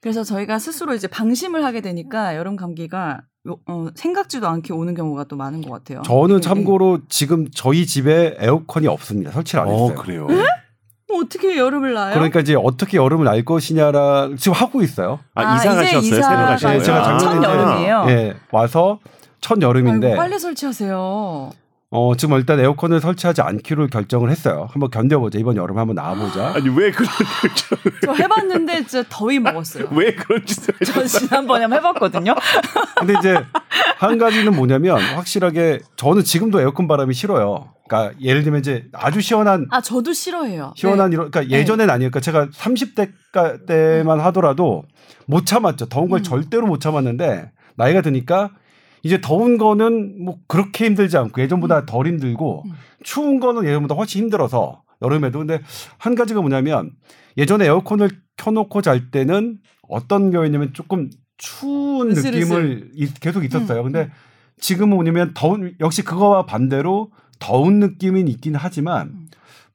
그래서 저희가 스스로 이제 방심을 하게 되니까 여름 감기가 요- 어, 생각지도 않게 오는 경우가 또 많은 것 같아요. 저는 네, 참고로 지금 저희 집에 에어컨이 없습니다. 설치를 안 했어요. 어 그래요. 네? 뭐 어떻게 여름을 나요? 그러니까 이제 어떻게 여름을 날 것이냐라 지금 하고 있어요. 아, 아, 이사 이제 가셨어요? 이사 새로 가신 네, 거예요? 제가 아. 작년에 첫 여름이에요. 예, 와서 첫 여름인데 아이고, 빨리 설치하세요. 어, 지금 일단 에어컨을 설치하지 않기로 결정을 했어요. 한번 견뎌보자. 이번 여름 한번 나와보자. 아니 왜 그런 결정을 저 해봤는데 진짜 더위 먹었어요. 왜 그런 짓을 저 하셨어요? 지난번에 한번 해봤거든요. 근데 이제 한 가지는 뭐냐면 확실하게 저는 지금도 에어컨 바람이 싫어요. 그러니까 예를 들면 이제 아주 시원한 아 저도 싫어해요. 시원한 네. 이런 그러니까 예전엔 아니에요. 그러니까 제가 30대 때만 하더라도 못 참았죠. 더운 걸 음. 절대로 못 참았는데 나이가 드니까 이제 더운 거는 뭐 그렇게 힘들지 않고 예전보다 덜 힘들고 음. 추운 거는 예전보다 훨씬 힘들어서 여름에도 근데 한 가지가 뭐냐면 예전에 에어컨을 켜놓고 잘 때는 어떤 경우였냐면 조금 추운 으슬으슬. 느낌을 이- 계속 있었어요. 음, 근데 지금은 뭐냐면 더운 역시 그거와 반대로 더운 느낌은 있긴 하지만 음.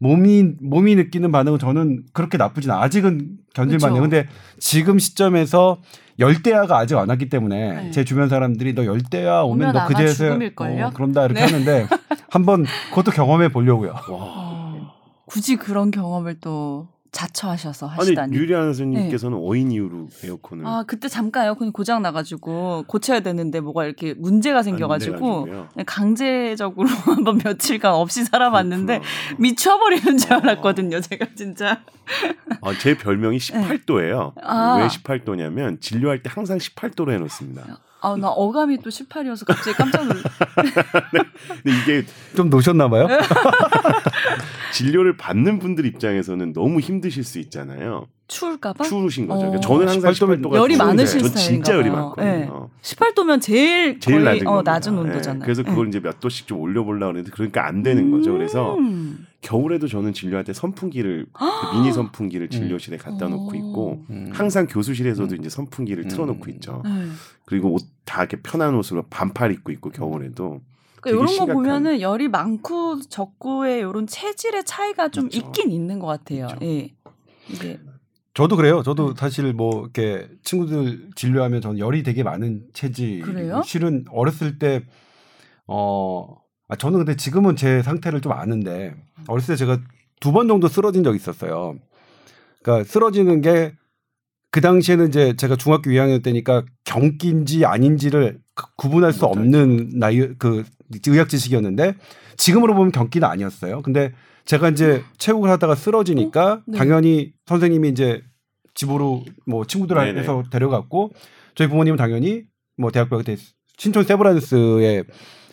몸이 몸이 느끼는 반응은 저는 그렇게 나쁘진 않아. 아직은 견딜만해요. 그쵸. 근데 지금 시점에서 열대야가 아직 안 왔기 때문에 네. 제 주변 사람들이 너 열대야 오면, 오면 너 그제서야? 어, 그런다 이렇게 네. 하는데 한번 그것도 경험해 보려고요. 와. 어, 굳이 그런 경험을 또 자처하셔서 아니 하시다니. 유리한 선생님께서는 어인 이유로 에어컨을 아 그때 잠깐 에어컨이 고장 나가지고 고쳐야 되는데 뭐가 이렇게 문제가 생겨가지고. 그냥 강제적으로 한번 며칠간 없이 살아봤는데 그렇구나. 미쳐버리는 줄 어. 알았거든요. 제가 진짜. 아, 제 별명이 18도예요. 아. 왜 18도냐면 진료할 때 항상 18도로 해놓습니다. 아 나 어감이 또 18이어서 갑자기 깜짝 놀랐. 근데 이게 좀 노셨나 봐요. 네. 진료를 받는 분들 입장에서는 너무 힘드실 수 있잖아요. 추울까봐. 추우신 거죠. 어. 그러니까 저는 항상 18도면 18도가 열이 많으신 전 진짜 스타일인가 열이. 많거든요. 18도면 제일 제일 거의 낮은 어. 낮은 예, 온도잖아요. 그래서 그걸 이제 몇 도씩 좀 올려보려고 하는데 그러니까 안 되는 거죠. 그래서 음. 겨울에도 저는 진료할 때 선풍기를 그 미니 선풍기를 진료실에 갖다 놓고 오. 있고 음. 항상 교수실에서도 이제 선풍기를 음. 틀어놓고 있죠. 네. 그리고 옷 다 이렇게 편한 옷으로 반팔 입고 있고 겨울에도 그러니까 이런 거 심각한- 보면은 열이 많고 적고의 이런 체질의 차이가 좀 그렇죠. 있긴 있는 것 같아요. 그렇죠. 예. 이게 저도 그래요. 네. 저도 사실 뭐 이렇게 친구들 진료하면 저는 열이 되게 많은 체질. 그래요? 실은 어렸을 때 어. 아, 저는 근데 지금은 제 상태를 좀 아는데 어렸을 때 제가 두 번 정도 쓰러진 적이 있었어요. 그러니까 쓰러지는 게 그 당시에는 이제 제가 중학교 2학년 때니까 경기인지 아닌지를 그- 구분할 수못 없는 나이 그 의학 지식이었는데 지금으로 보면 경기는 아니었어요. 근데 제가 이제 체육을 하다가 쓰러지니까 네. 당연히 선생님이 이제 집으로 뭐 친구들 네네. 해서 데려갔고 저희 부모님은 당연히 뭐 대학교 그때 신촌 세브란스에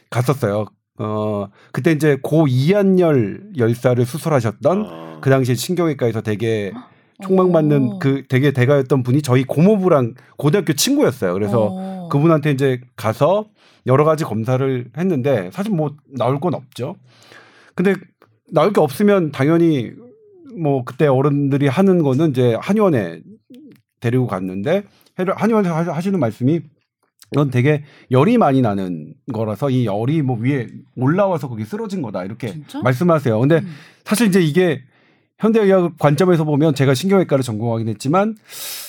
갔었어요. 어 그때 이제 고 이한열 열사를 수술하셨던 아, 그 당시에 신경외과에서 되게 총망맞는 오. 그 되게 대가였던 분이 저희 고모부랑 고등학교 친구였어요. 그래서 어. 그분한테 이제 가서 여러 가지 검사를 했는데 사실 뭐 나올 건 없죠. 근데 나올 게 없으면 당연히 뭐 그때 어른들이 하는 거는 이제 한의원에 데리고 갔는데 한의원에서 하- 하시는 말씀이 이건 되게 열이 많이 나는 거라서 이 열이 뭐 위에 올라와서 거기 쓰러진 거다 이렇게 진짜? 말씀하세요. 근데 음. 사실 이제 이게 현대의학 관점에서 보면 제가 신경외과를 전공하긴 했지만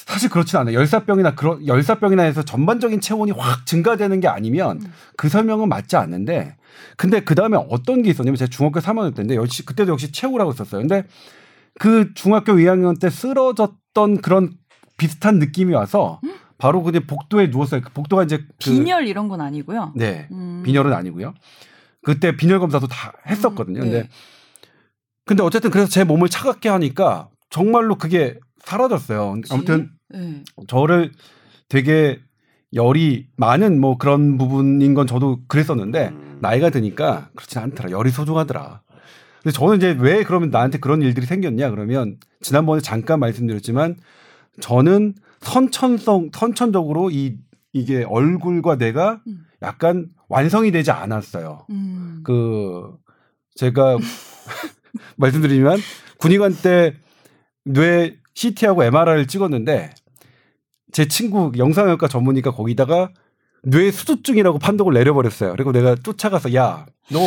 사실 그렇진 않아요. 열사병이나 그런 열사병이나 해서 전반적인 체온이 확 증가되는 게 아니면 음. 그 설명은 맞지 않는데 근데 그 다음에 어떤 게 있었냐면 제가 중학교 3학년 때인데 역시 그때도 역시 체우라고 있었어요. 근데 그 중학교 2학년 때 쓰러졌던 그런 비슷한 느낌이 와서 바로 그냥 복도에 누웠어요. 그 복도가 이제 그, 빈혈 이런 건 아니고요. 네 음. 빈혈은 아니고요. 그때 빈혈 검사도 다 했었거든요. 음, 근데 네. 근데 어쨌든 그래서 제 몸을 차갑게 하니까 정말로 그게 사라졌어요. 아무튼 네. 저를 되게 열이 많은 뭐 그런 부분인 건 저도 그랬었는데 음. 나이가 드니까 그렇지 않더라. 열이 소중하더라. 근데 저는 이제 왜 그러면 나한테 그런 일들이 생겼냐 그러면 지난번에 잠깐 말씀드렸지만 저는 선천성 선천적으로 이 이게 얼굴과 뇌가 음. 약간 완성이 되지 않았어요. 음. 그 제가 말씀드리지만 군의관 때 뇌 CT하고 MRI를 찍었는데 제 친구 영상외과 전문의가 거기다가 뇌 수두증이라고 판독을 내려버렸어요. 그리고 내가 쫓아가서 야 너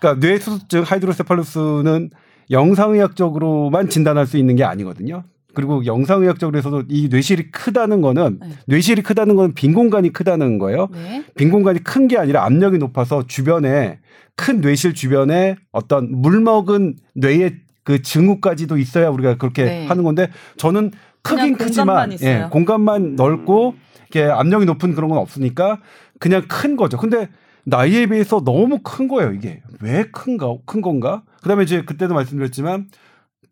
그러니까 뇌 수두증 하이드로세팔루스는 영상의학적으로만 진단할 수 있는 게 아니거든요. 그리고 영상의학적으로서도 이 뇌실이 크다는 거는 네. 뇌실이 크다는 건빈 공간이 크다는 거예요. 네. 빈 공간이 큰 게 아니라 압력이 높아서 주변에 큰 뇌실 주변에 어떤 물 먹은 뇌의 그 증후까지도 있어야 우리가 그렇게 네. 하는 건데 저는 크긴 크지만. 예, 공간만 넓고 이렇게 압력이 높은 그런 건 없으니까 그냥 큰 거죠. 근데 나이에 비해서 너무 큰 거예요, 이게. 왜 큰가? 큰 건가? 그다음에 이제 그때도 말씀드렸지만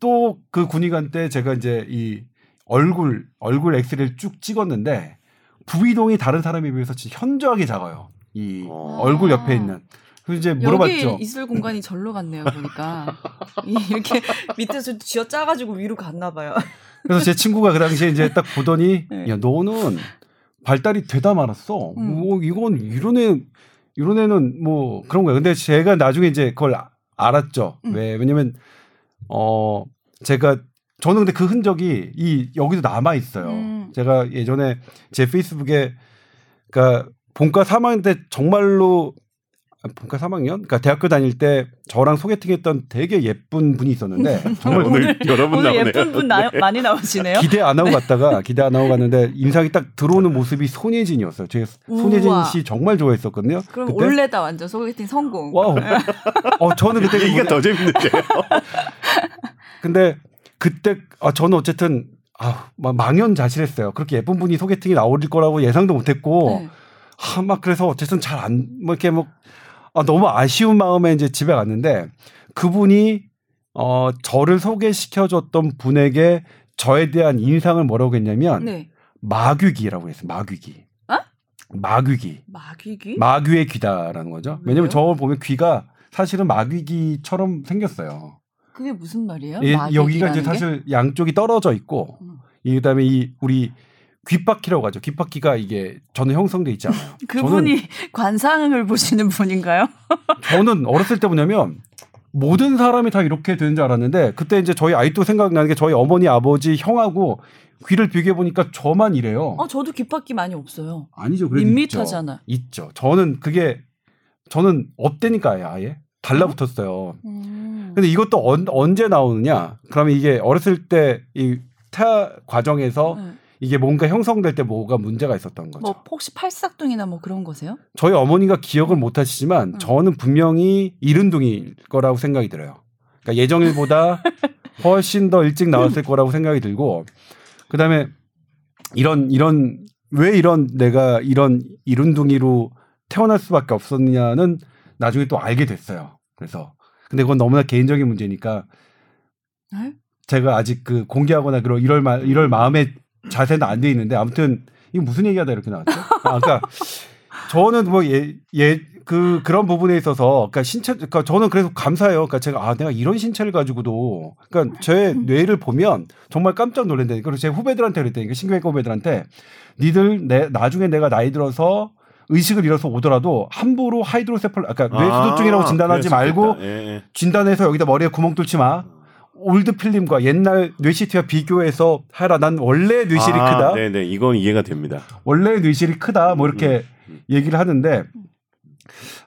또 그 군의관 때 제가 이제 이 얼굴 얼굴 엑스레이를 쭉 찍었는데 부위동이 다른 사람에 비해서 진짜 현저하게 작아요. 이 어. 얼굴 옆에 있는. 그래서 이제 물어봤죠. 여기 있을 공간이 절로 갔네요 보니까 이- 이렇게 밑에서 쥐어 짜가지고 위로 갔나 봐요. 그래서 제 친구가 그 당시에 이제 딱 보더니 네. 야 너는 발달이 되다 말았어. 음. 뭐 이건 이런 애 이런 애는 뭐 그런 거야. 근데 제가 나중에 이제 그걸 아- 알았죠. 음. 왜 왜냐면 어 제가 저는 근데 그 흔적이 이 여기도 남아 있어요. 음. 제가 예전에 제 페이스북에 그러니까 본과 3학년 때 정말로 아, 본과 3학년? 그러니까 대학교 다닐 때 저랑 소개팅했던 되게 예쁜 분이 있었는데 정말 오늘 여러 분 오늘 나오네요. 예쁜 분 나, 네. 많이 나오시네요. 기대 안 하고 갔다가 기대 안 하고 갔는데 인상이 딱 들어오는 모습이 손예진이었어요. 제가 손예진 우와. 씨 정말 좋아했었거든요. 그럼 그때 올레다 완전 소개팅 성공. wow. 어 저는 그때 얘기가 그더 재밌는데요. 근데 그때 아 저는 어쨌든 아막 망연자실했어요. 그렇게 예쁜 분이 소개팅이 나올 거라고 예상도 못했고 네. 아, 막 그래서 어쨌든 잘 안 뭐 이렇게 뭐 아, 너무 아쉬운 마음에 이제 집에 갔는데 그분이 어 저를 소개시켜줬던 분에게 저에 대한 인상을 뭐라고 했냐면 네. 마귀기라고 했어요. 마귀기. 어? 마귀기. 마귀귀? 마귀의 귀다라는 거죠. 왜냐면? 저걸 보면 귀가 사실은 마귀기처럼 생겼어요. 그게 무슨 말이에요? 예, 여기가 이제 게? 사실 양쪽이 떨어져 있고 음. 이 그다음에 이 우리 귓바퀴라고 하죠. 귓바퀴가 이게 저는 형성돼 있지 않아요. 그분이 관상을 보시는 분인가요? 저는, 어렸을 때 뭐냐면 모든 사람이 다 이렇게 되는 줄 알았는데 그때 이제 저희 아이도 생각나는 게 저희 어머니 아버지 형하고 귀를 비교해 보니까 저만 이래요. 어, 저도 귓바퀴 많이 없어요. 아니죠. 그래도 밋밋하잖아. 있죠. 있죠. 저는 그게 저는 없대니까요. 아예 달라붙었어요. 음. 근데 이것도 언, 언제 나오느냐? 그러면 이게 어렸을 때 이 태아 과정에서 네. 이게 뭔가 형성될 때 뭐가 문제가 있었던 거죠. 뭐 혹시 팔싹둥이나 뭐 그런 거세요? 저희 어머니가 기억을 못 하시지만 음. 저는 분명히 이른둥이일 거라고 생각이 들어요. 그러니까 예정일보다 훨씬 더 일찍 나왔을 거라고 생각이 들고 그다음에 이런 이런 왜 이런 내가 이런 이른둥이로 태어날 수밖에 없었느냐는 나중에 또 알게 됐어요. 그래서 근데 그건 너무나 개인적인 문제니까 네? 제가 아직 그 공개하거나 그런 이럴 마, 이럴 마음의 자세는 안 돼 있는데 아무튼 이거 무슨 얘기하다 이렇게 나왔죠? 아, 그러니까 저는 뭐예예그 그런 부분에 있어서 그러니까 신체 그러니까 저는 그래서 감사해요. 그러니까 제가 아 내가 이런 신체를 가지고도 그러니까 제 뇌를 보면 정말 깜짝 놀란다니까. 그리고 제 후배들한테 그랬다니까 신경외과 후배들한테 니들 내 나중에 내가 나이 들어서 의식을 잃어서 오더라도 함부로 하이드로세팔 아까 뇌 수두증이라고 진단하지 말고 그랬었겠다. 예, 예. 진단해서 여기다 머리에 구멍 뚫지 마. old film과 옛날 뇌 CT와 비교해서 하라. 난 원래 뇌실이 아, 크다. 네네 이건 이해가 됩니다. 원래 뇌실이 크다. 뭐 이렇게 음, 음. 얘기를 하는데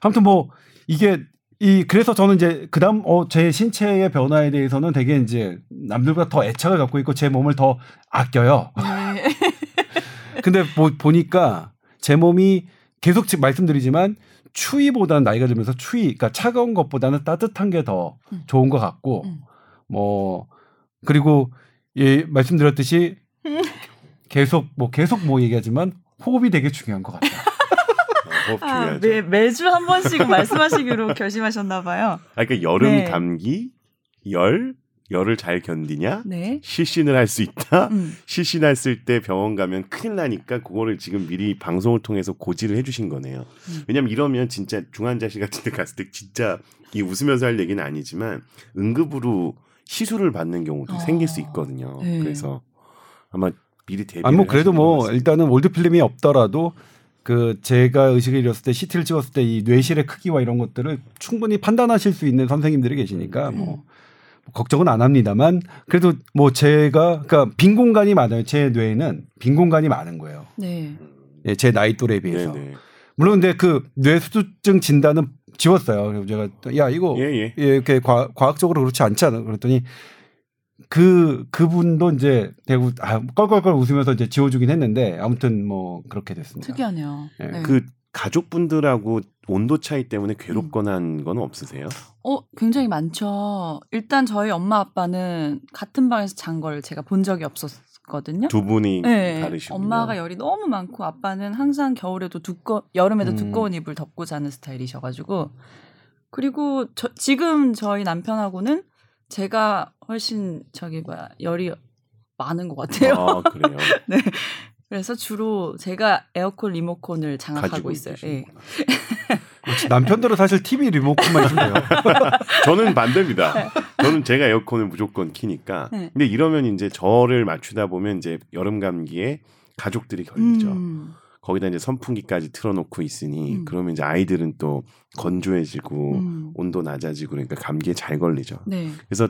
아무튼 뭐 이게 이 그래서 저는 이제 그다음 어 제 신체의 변화에 대해서는 되게 이제 남들보다 더 애착을 갖고 있고 제 몸을 더 아껴요. 네. 근데 뭐 보니까 제 몸이 계속 지금 말씀드리지만 추위보다는 나이가 들면서 추위, 그러니까 차가운 것보다는 따뜻한 게더 음. 좋은 것 같고, 음. 뭐 그리고 예 말씀드렸듯이 계속 뭐 계속 뭐 얘기하지만 호흡이 되게 중요한 것 같다. 어, 호흡 아, 중요하죠. 매, 매주 한 번씩 말씀하시기로 결심하셨나 봐요. 아, 그러니까 여름 네. 감기, 열, 열을 잘 견디냐, 네. 실신을 할 수 있다. 음. 실신했을 때 병원 가면 큰일 나니까 그거를 지금 미리 방송을 통해서 고지를 해주신 거네요. 음. 왜냐면 이러면 진짜 중환자실 같은 데 갔을 때 진짜 이 웃으면서 할 얘기는 아니지만 응급으로 시술을 받는 경우도 어. 생길 수 있거든요. 네. 그래서 아마 미리 대비. 아니 뭐 그래도 뭐 일단은 old film이 없더라도 그 제가 의식을 잃었을 때 CT를 찍었을 때 이 뇌실의 크기와 이런 것들을 충분히 판단하실 수 있는 선생님들이 계시니까 음. 뭐 걱정은 안 합니다만 그래도 뭐 제가 그러니까 빈 공간이 많아요. 제 뇌에는 빈 공간이 많은 거예요. 네. 예, 제 나이 또래에 비해서. 네네. 물론 근데 그 뇌수두증 진단은 지웠어요. 그래서 제가 또야 이거 예 예. 예, 이렇게 과, 과학적으로 그렇지 않지 않아? 그랬더니 그 그분도 이제 대구 아, 껄껄껄 웃으면서 이제 지워주긴 했는데 아무튼 뭐 그렇게 됐습니다. 특이하네요. 네. 네. 그 가족분들하고 온도 차이 때문에 괴롭거나 한 건 없으세요? 어, 굉장히 많죠. 일단 저희 엄마 아빠는 같은 방에서 잔 걸 제가 본 적이 없었 거든요. 두 분이 네, 다르시군요. 엄마가 열이 너무 많고 아빠는 항상 겨울에도 두꺼 여름에도 음. 두꺼운 이불 덮고 자는 스타일이셔가지고 그리고 저, 지금 저희 남편하고는 제가 훨씬 저기 뭐야 열이 많은 것 같아요. 아 그래요. 네. 그래서 주로 제가 에어컨 리모컨을 장악하고 있어요. 예. 남편들은 사실 TV 리모컨만 돼요. 저는 반대입니다. 저는 제가 에어컨을 무조건 키니까. 네. 근데 이러면 이제 저를 맞추다 보면 이제 여름 감기에 가족들이 걸리죠. 음. 거기다 이제 선풍기까지 틀어놓고 있으니 음. 그러면 이제 아이들은 또 건조해지고 음. 온도 낮아지고 그러니까 감기에 잘 걸리죠. 네. 그래서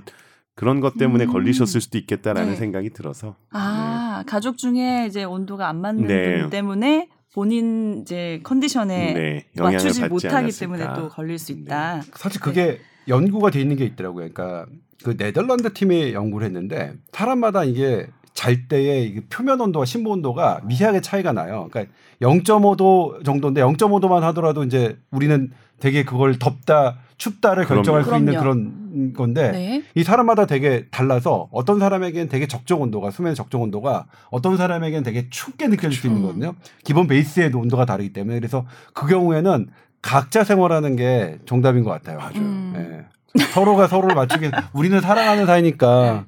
그런 것 때문에 음. 걸리셨을 수도 있겠다라는 네. 생각이 들어서 아, 가족 중에 이제 온도가 안 맞는 네. 분 때문에 본인 이제 컨디션에 네, 영향을 맞추지 받지 못하기 않았을까. 때문에 또 걸릴 수 있다. 사실 그게 연구가 돼 있는 게 있더라고요. 그러니까 그 네덜란드 팀이 연구를 했는데 사람마다 이게 잘 때의 표면 온도와 심부 온도가 미세하게 차이가 나요. 그러니까 0.5도 정도인데 0.5도만 하더라도 이제 우리는 되게 그걸 덥다 춥다를 그럼요. 결정할 수 있는 그럼요. 그런 건데 네. 이 사람마다 되게 달라서 어떤 사람에게는 되게 적정 온도가 수면의 적정 온도가 어떤 사람에게는 되게 춥게 느껴질 수 있는 음. 거거든요. 기본 베이스의 온도가 다르기 때문에 그래서 그 경우에는 각자 생활하는 게 정답인 것 같아요. 맞아요. 음. 예. 서로가 서로를 맞추기 우리는 사랑하는 사이니까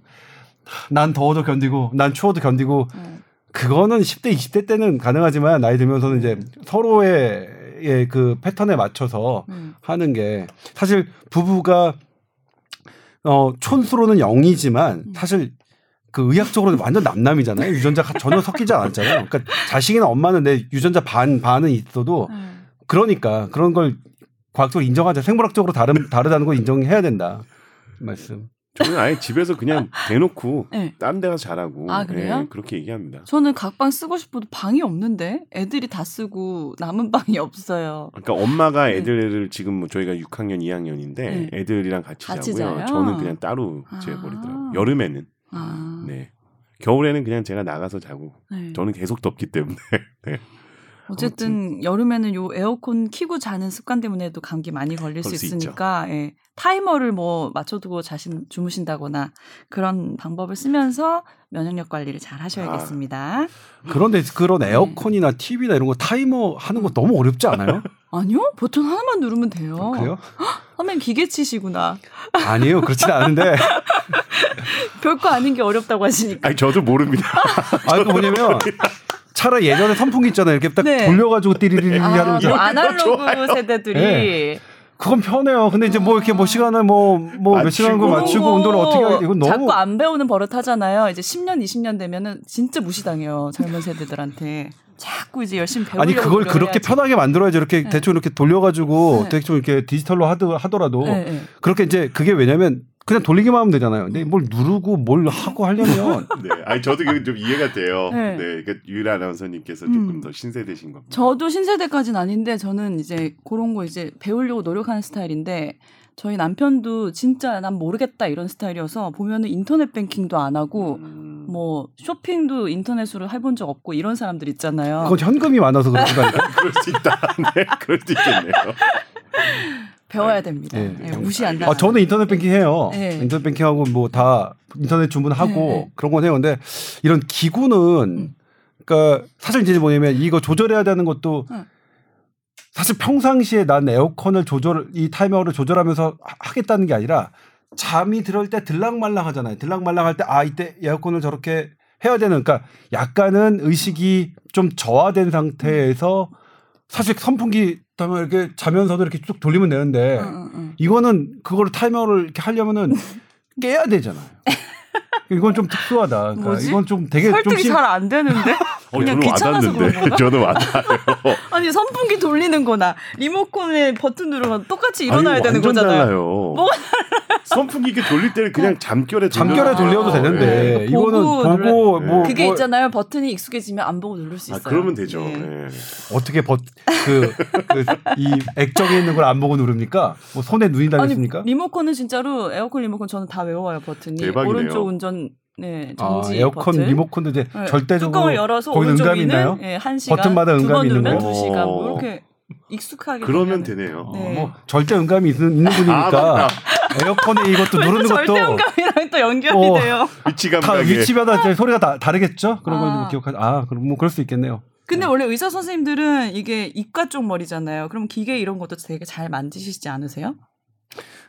난 더워도 견디고 난 추워도 견디고 음. 그거는 10대 20대 때는 가능하지만 나이 들면서는 이제 서로의 예, 그 패턴에 맞춰서 음. 하는 게 사실 부부가 어 촌수로는 0이지만 음. 사실 그 의학적으로는 완전 남남이잖아요. 유전자 가 전혀 섞이지 않았잖아요. 그러니까 자식이나 엄마는 내 유전자 반 반은 있어도 음. 그러니까 그런 걸 과학적으로 인정하자. 생물학적으로 다른 다르다는 걸 인정해야 된다. 말씀. 저는 아예 집에서 그냥 대놓고 네. 딴데 가서 잘하고 아, 그래요? 예, 그렇게 얘기합니다. 저는 각방 쓰고 싶어도 방이 없는데 애들이 다 쓰고 남은 방이 없어요. 그러니까 엄마가 네. 애들을 지금 뭐 저희가 6학년, 2학년인데 네. 애들이랑 같이, 같이 자고요. 자요? 저는 그냥 따로 아. 재버리더라고요. 여름에는 아, 네. 겨울에는 그냥 제가 나가서 자고 네. 저는 계속 덥기 때문에 네. 어쨌든 여름에는 요 에어컨 키고 자는 습관 때문에도 감기 많이 걸릴 수 있으니까 예. 타이머를 뭐 맞춰두고 자신 주무신다거나 그런 방법을 쓰면서 면역력 관리를 잘 하셔야겠습니다. 그런데 그런 네. 에어컨이나 TV나 이런 거 타이머 하는 거 너무 어렵지 않아요? 아니요, 버튼 하나만 누르면 돼요. 그래요? 하면 기계치시구나. 아니에요. 그렇지는 않은데. 별거 아닌 게 어렵다고 하시니까. 아니 저도 모릅니다. 아, 그 뭐냐면 차라리 예전에 선풍기 있잖아요. 이렇게 딱 네. 돌려가지고 띠리리리 아, 하는 뭐 거. 아날로그 세대들이 네. 그건 편해요. 근데 이제 뭐 이렇게 뭐 시간을 뭐 뭐 몇 시간 거 맞추고. 운동을 어떻게 하겠 이건 너무 자꾸 안 배우는 버릇 하잖아요. 이제 10년, 20년 되면은 진짜 무시당해요. 젊은 세대들한테. 자꾸 이제 열심히 배우려고 아니 그걸 그렇게 해야지. 편하게 만들어야지 이렇게 네. 대충 이렇게 돌려가지고 네. 대충 이렇게 디지털로 하더, 하더라도 네, 네. 그렇게 이제 그게 왜냐면 그냥 돌리기만 하면 되잖아요. 근데 뭘 누르고 뭘 하고 하려면 네. 아니 저도 그게 좀 이해가 돼요. 네. 네. 그러니까 유일 아나운서님께서 음. 조금 더 신세대신 겁니다. 저도 신세대까지는 아닌데 저는 이제 그런 거 이제 배우려고 노력하는 스타일인데 저희 남편도 진짜 난 모르겠다 이런 스타일이어서 보면은 인터넷 뱅킹도 안 하고 음. 뭐 쇼핑도 인터넷으로 해본 적 없고 이런 사람들 있잖아요. 그건 현금이 많아서 그런 거 아닐까? 그럴 수 있다. 네, 그럴 수 있겠네요. 배워야 됩니다. 네. 네, 무시한다. 아, 저는 인터넷 뱅킹 해요. 네. 인터넷 뱅킹하고 뭐 다 인터넷 주문하고. 그런 건 해요. 근데 이런 기구는 음. 그러니까 사실 이제 뭐냐면 이거 조절해야 되는 것도 응. 사실 평상시에 난 에어컨을 조절 이 타이머를 조절하면서 하- 하겠다는 게 아니라 잠이 들을 때 들락말락 하잖아요. 들락말락 할 때 아 이때 에어컨을 저렇게 해야 되는 그러니까 약간은 의식이 좀 저하된 상태에서 사실 선풍기 타면 이렇게 자면서도 이렇게 쭉 돌리면 되는데 응, 응, 응. 이거는 그거를 타이머를 이렇게 하려면은 깨야 되잖아요. 이건 좀 특수하다. 그러니까? 이건 좀 되게 좀 설득이 심- 잘안 되는데 어, 그냥 저는 귀찮아서 그런 와닿는데. 건가? 저는 와닿아요. 아니 선풍기 돌리는 거나 리모컨에 버튼 누르면 똑같이 일어나야 아니, 되는 완전 거잖아요. 달라요. 뭐가 선풍기 이렇게 돌릴 때는 그냥 잠결에 잠결에 아, 돌려도 되는데 네. 이거는 보고 보고 눌러- 뭐, 그게 뭐 있잖아요. 버튼이 익숙해지면 안 보고 누를 수 아, 있어요. 그러면 되죠. 네. 네. 어떻게 버그이 액정에 있는 걸 안 보고 누릅니까? 뭐 손에 눈이 달렸습니까? 아니 리모컨은 진짜로 에어컨 리모컨 저는 다 외워요 버튼이 대박이네요. 오른쪽 운전 네 아, 정지 에어컨 버튼. 리모컨도 이제 네, 절대적으로 뚜껑을 열어서 거기 응감이 있나요? 예, 한 시간 버튼마다 응감이 있는 누르면 거예요? 두 시간 뭐 어. 이렇게 익숙하게 그러면 되네요. 네. 뭐 절대 응감이 있는, 있는 아, 분이니까 맞다. 에어컨에 이것도 누르는 왜 절대 것도 응감이랑 또 연결이 어. 돼요. 위치 다 감각에 위치마다 이제 소리가 다 다르겠죠? 그런 걸 아. 좀 기억하자. 아, 그럼 뭐 그럴 수 있겠네요. 근데 원래 의사 선생님들은 이게 이과 쪽 머리잖아요. 그럼 기계 이런 것도 되게 잘 만지시지 않으세요?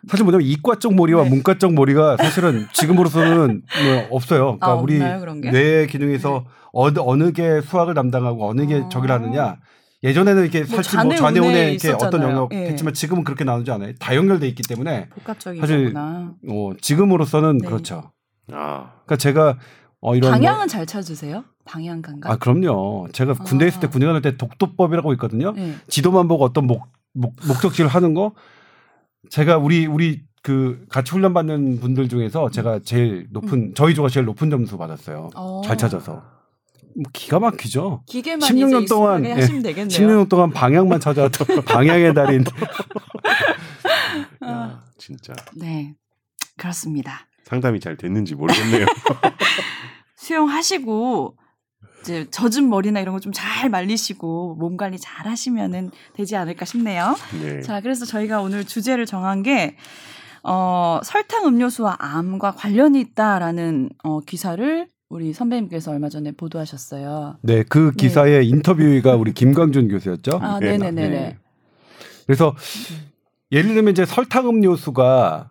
사실 뭐냐면 이과 쪽 머리와 네. 문과 쪽 머리가 사실은 지금으로서는 뭐 없어요. 그러니까 아, 우리? 뇌 기능에서 어느 어느 게 수학을 담당하고 어느 게 아. 저기를 하느냐. 예전에는 이렇게 뭐 사실 뭐 좌뇌, 좌뇌 우뇌 우뇌 이렇게 어떤. 영역 예. 했지만 지금은 그렇게 나누지 않아요. 다 연결돼 있기 때문에 사실. 어, 지금으로서는 네. 그렇죠. 아, 그러니까 제가 어 이런 방향은 뭐- 잘 찾으세요? 방향 감각? 아 그럼요. 제가 군대 에 있을 때 아. 군대 갈때 독도법이라고 있거든요. 네. 지도만 보고 어떤 목, 목 목적지를 하는 거 제가 우리 우리 그 같이 훈련 받는 분들 중에서 제가 제일 높은 저희 조가 제일 높은 점수 받았어요. 어. 잘 찾아서. 뭐 기가 막히죠. 기계만 16년 이제 동안, 예, 하시면 되겠네요. 10년 동안 방향만 찾아왔던 방향의 달인. 야, 진짜 네, 그렇습니다. 상담이 잘 됐는지 모르겠네요. 수영하시고 이제 젖은 머리나 이런 거 좀 잘 말리시고 몸 관리 잘 하시면은 되지 않을까 싶네요. 네. 자, 그래서 저희가 오늘 주제를 정한 게 어, 설탕 음료수와 암과 관련이 있다라는 어, 기사를 우리 선배님께서 얼마 전에 보도하셨어요. 네, 그 기사의 인터뷰가 우리 김광준 교수였죠. 아, 네, 네, 네, 네, 네. 네. 그래서 예를 들면 이제 설탕 음료수가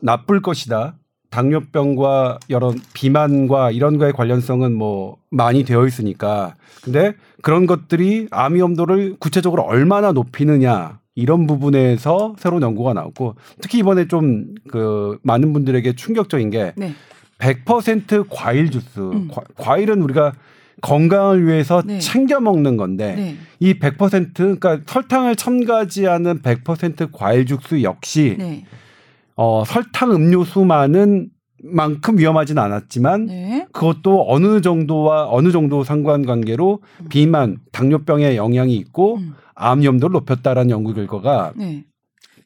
나쁠 것이다. 당뇨병과 여러 비만과 이런 거의 관련성은 뭐 많이 되어 있으니까. 근데 그런 것들이 암 위험도를 구체적으로 얼마나 높이느냐 이런 부분에서 새로운 연구가 나왔고 특히 이번에 좀 그 많은 분들에게 충격적인 게 네. 100% 과일 주스. 음. 과, 일은 우리가 건강을 위해서 네. 챙겨 먹는 건데 네. 이100% 그러니까 설탕을 첨가하지 않은 100% 과일 주스 역시 네. 어, 설탕 음료수만은 만큼 위험하진 않았지만 네. 그것도 어느 정도와 어느 정도 상관관계로 음. 비만, 당뇨병에 영향이 있고 음. 암 위험도를 높였다라는 연구 결과가 네.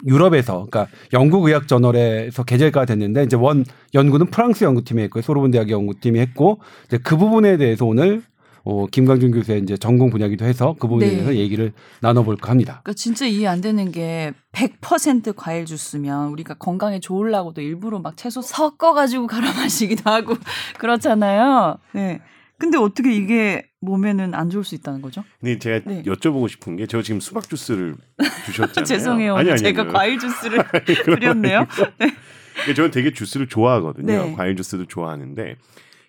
유럽에서 그러니까 영국 의학 저널에서 게재가 됐는데 이제 원 연구는 프랑스 연구팀이 했고요. 소르본 대학 연구팀이 했고 이제 그 부분에 대해서 오늘 어, 김광준 교수의 이제 전공 분야기도 해서 그 부분에 네. 대해서 얘기를 나눠볼까 합니다. 그러니까 진짜 이해 안 되는 게 100% 과일 주스면 우리가 건강에 좋으려고도 일부러 막 채소 섞어 가지고 갈아 마시기도 하고 그렇잖아요. 네. 근데 어떻게 이게 몸에는 안 좋을 수 있다는 거죠? 근데 제가 네. 여쭤보고 싶은 게 저 지금 수박 주스를 주셨잖아요. 죄송해요. 아니, 아니, 제가 아니요. 과일 주스를 드렸네요. 그러니까 저는 되게 주스를 좋아하거든요. 네. 과일 주스도 좋아하는데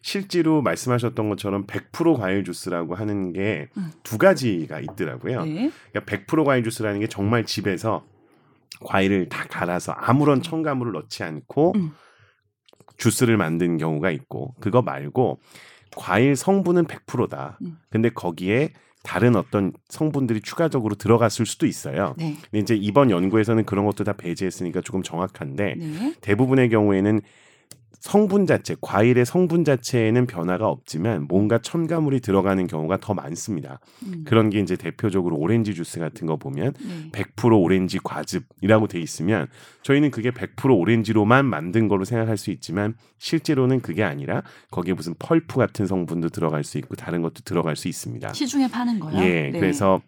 실제로 말씀하셨던 것처럼 100% 과일 주스라고 하는 게두 음. 가지가 있더라고요. 네. 그러니까 100% 과일 주스라는 게 정말 집에서 과일을 다 갈아서 아무런 첨가물을 넣지 않고 음. 주스를 만든 경우가 있고 그거 말고 과일 성분은 100%다. 음. 근데 거기에 다른 어떤 성분들이 추가적으로 들어갔을 수도 있어요. 네. 근데 이제 이번 연구에서는 그런 것도 다 배제했으니까 조금 정확한데 네. 대부분의 경우에는 성분 자체, 과일의 성분 자체에는 변화가 없지만 뭔가 첨가물이 들어가는 경우가 더 많습니다. 음. 그런 게 이제 대표적으로 오렌지 주스 같은 거 보면 네. 100% 오렌지 과즙이라고 돼 있으면 저희는 그게 100% 오렌지로만 만든 걸로 생각할 수 있지만 실제로는 그게 아니라 거기에 무슨 펄프 같은 성분도 들어갈 수 있고 다른 것도 들어갈 수 있습니다. 시중에 파는 거요. 예, 네. 그래서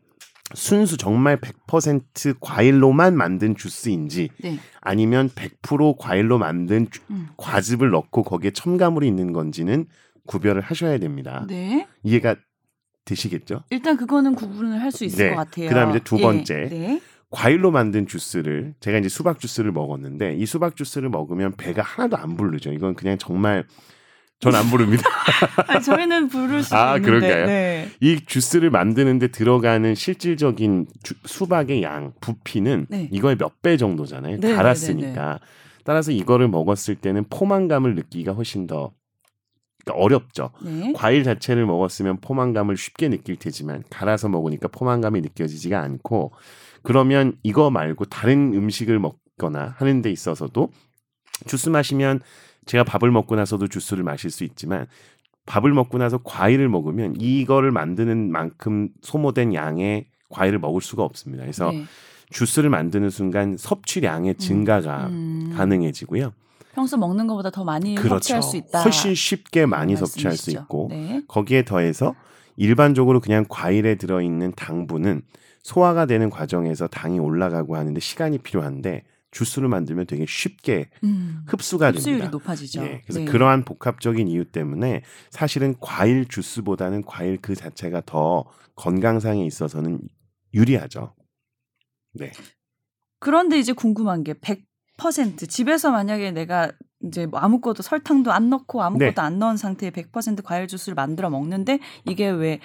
순수 정말 100% 과일로만 만든 주스인지 네. 아니면 100% 과일로 만든 주- 음. 과즙을 넣고 거기에 첨가물이 있는 건지는 구별을 하셔야 됩니다. 네. 이해가 되시겠죠? 일단 그거는 구분을 할 수 있을 네. 것 같아요. 그다음에 이제 두 예. 번째. 네. 과일로 만든 주스를 제가 이제 수박 주스를 먹었는데 이 수박 주스를 먹으면 배가 하나도 안 부르죠. 이건 그냥 정말 전 안 부릅니다. 아니, 저희는 부를 수 아, 있는데. 그런가요? 네. 이 주스를 만드는데 들어가는 실질적인 주- 수박의 양, 부피는 네. 이거의 몇 배 정도잖아요. 네, 갈았으니까. 따라서 이거를 먹었을 때는 포만감을 느끼기가 훨씬 더 그러니까 어렵죠. 네. 과일 자체를 먹었으면 포만감을 쉽게 느낄 테지만 갈아서 먹으니까 포만감이 느껴지지가 않고 그러면 이거 말고 다른 음식을 먹거나 하는 데 있어서도 주스 마시면 제가 밥을 먹고 나서도 주스를 마실 수 있지만 밥을 먹고 나서 과일을 먹으면 이거를 만드는 만큼 소모된 양의 과일을 먹을 수가 없습니다. 그래서 네. 주스를 만드는 순간 섭취량의 증가가 음. 가능해지고요. 평소 먹는 것보다 더 많이 그렇죠. 섭취할 수 있다. 훨씬 쉽게 많이 섭취할 수 말씀이시죠. 있고 네. 거기에 더해서 일반적으로 그냥 과일에 들어 있는 당분은 소화가 되는 과정에서 당이 올라가고 하는데 시간이 필요한데 주스를 만들면 되게 쉽게 음. 흡수가 흡수율이 됩니다. 높아지죠. 예, 그래서 네. 그러한 복합적인 이유 때문에 사실은 과일 주스보다는 과일 그 자체가 더 건강상에 있어서는 유리하죠. 네. 그런데 이제 궁금한 게 100% 집에서 만약에 내가 이제 뭐 아무것도 설탕도 안 넣고 아무것도 네. 안 넣은 상태에 100% 과일 주스를 만들어 먹는데 이게 왜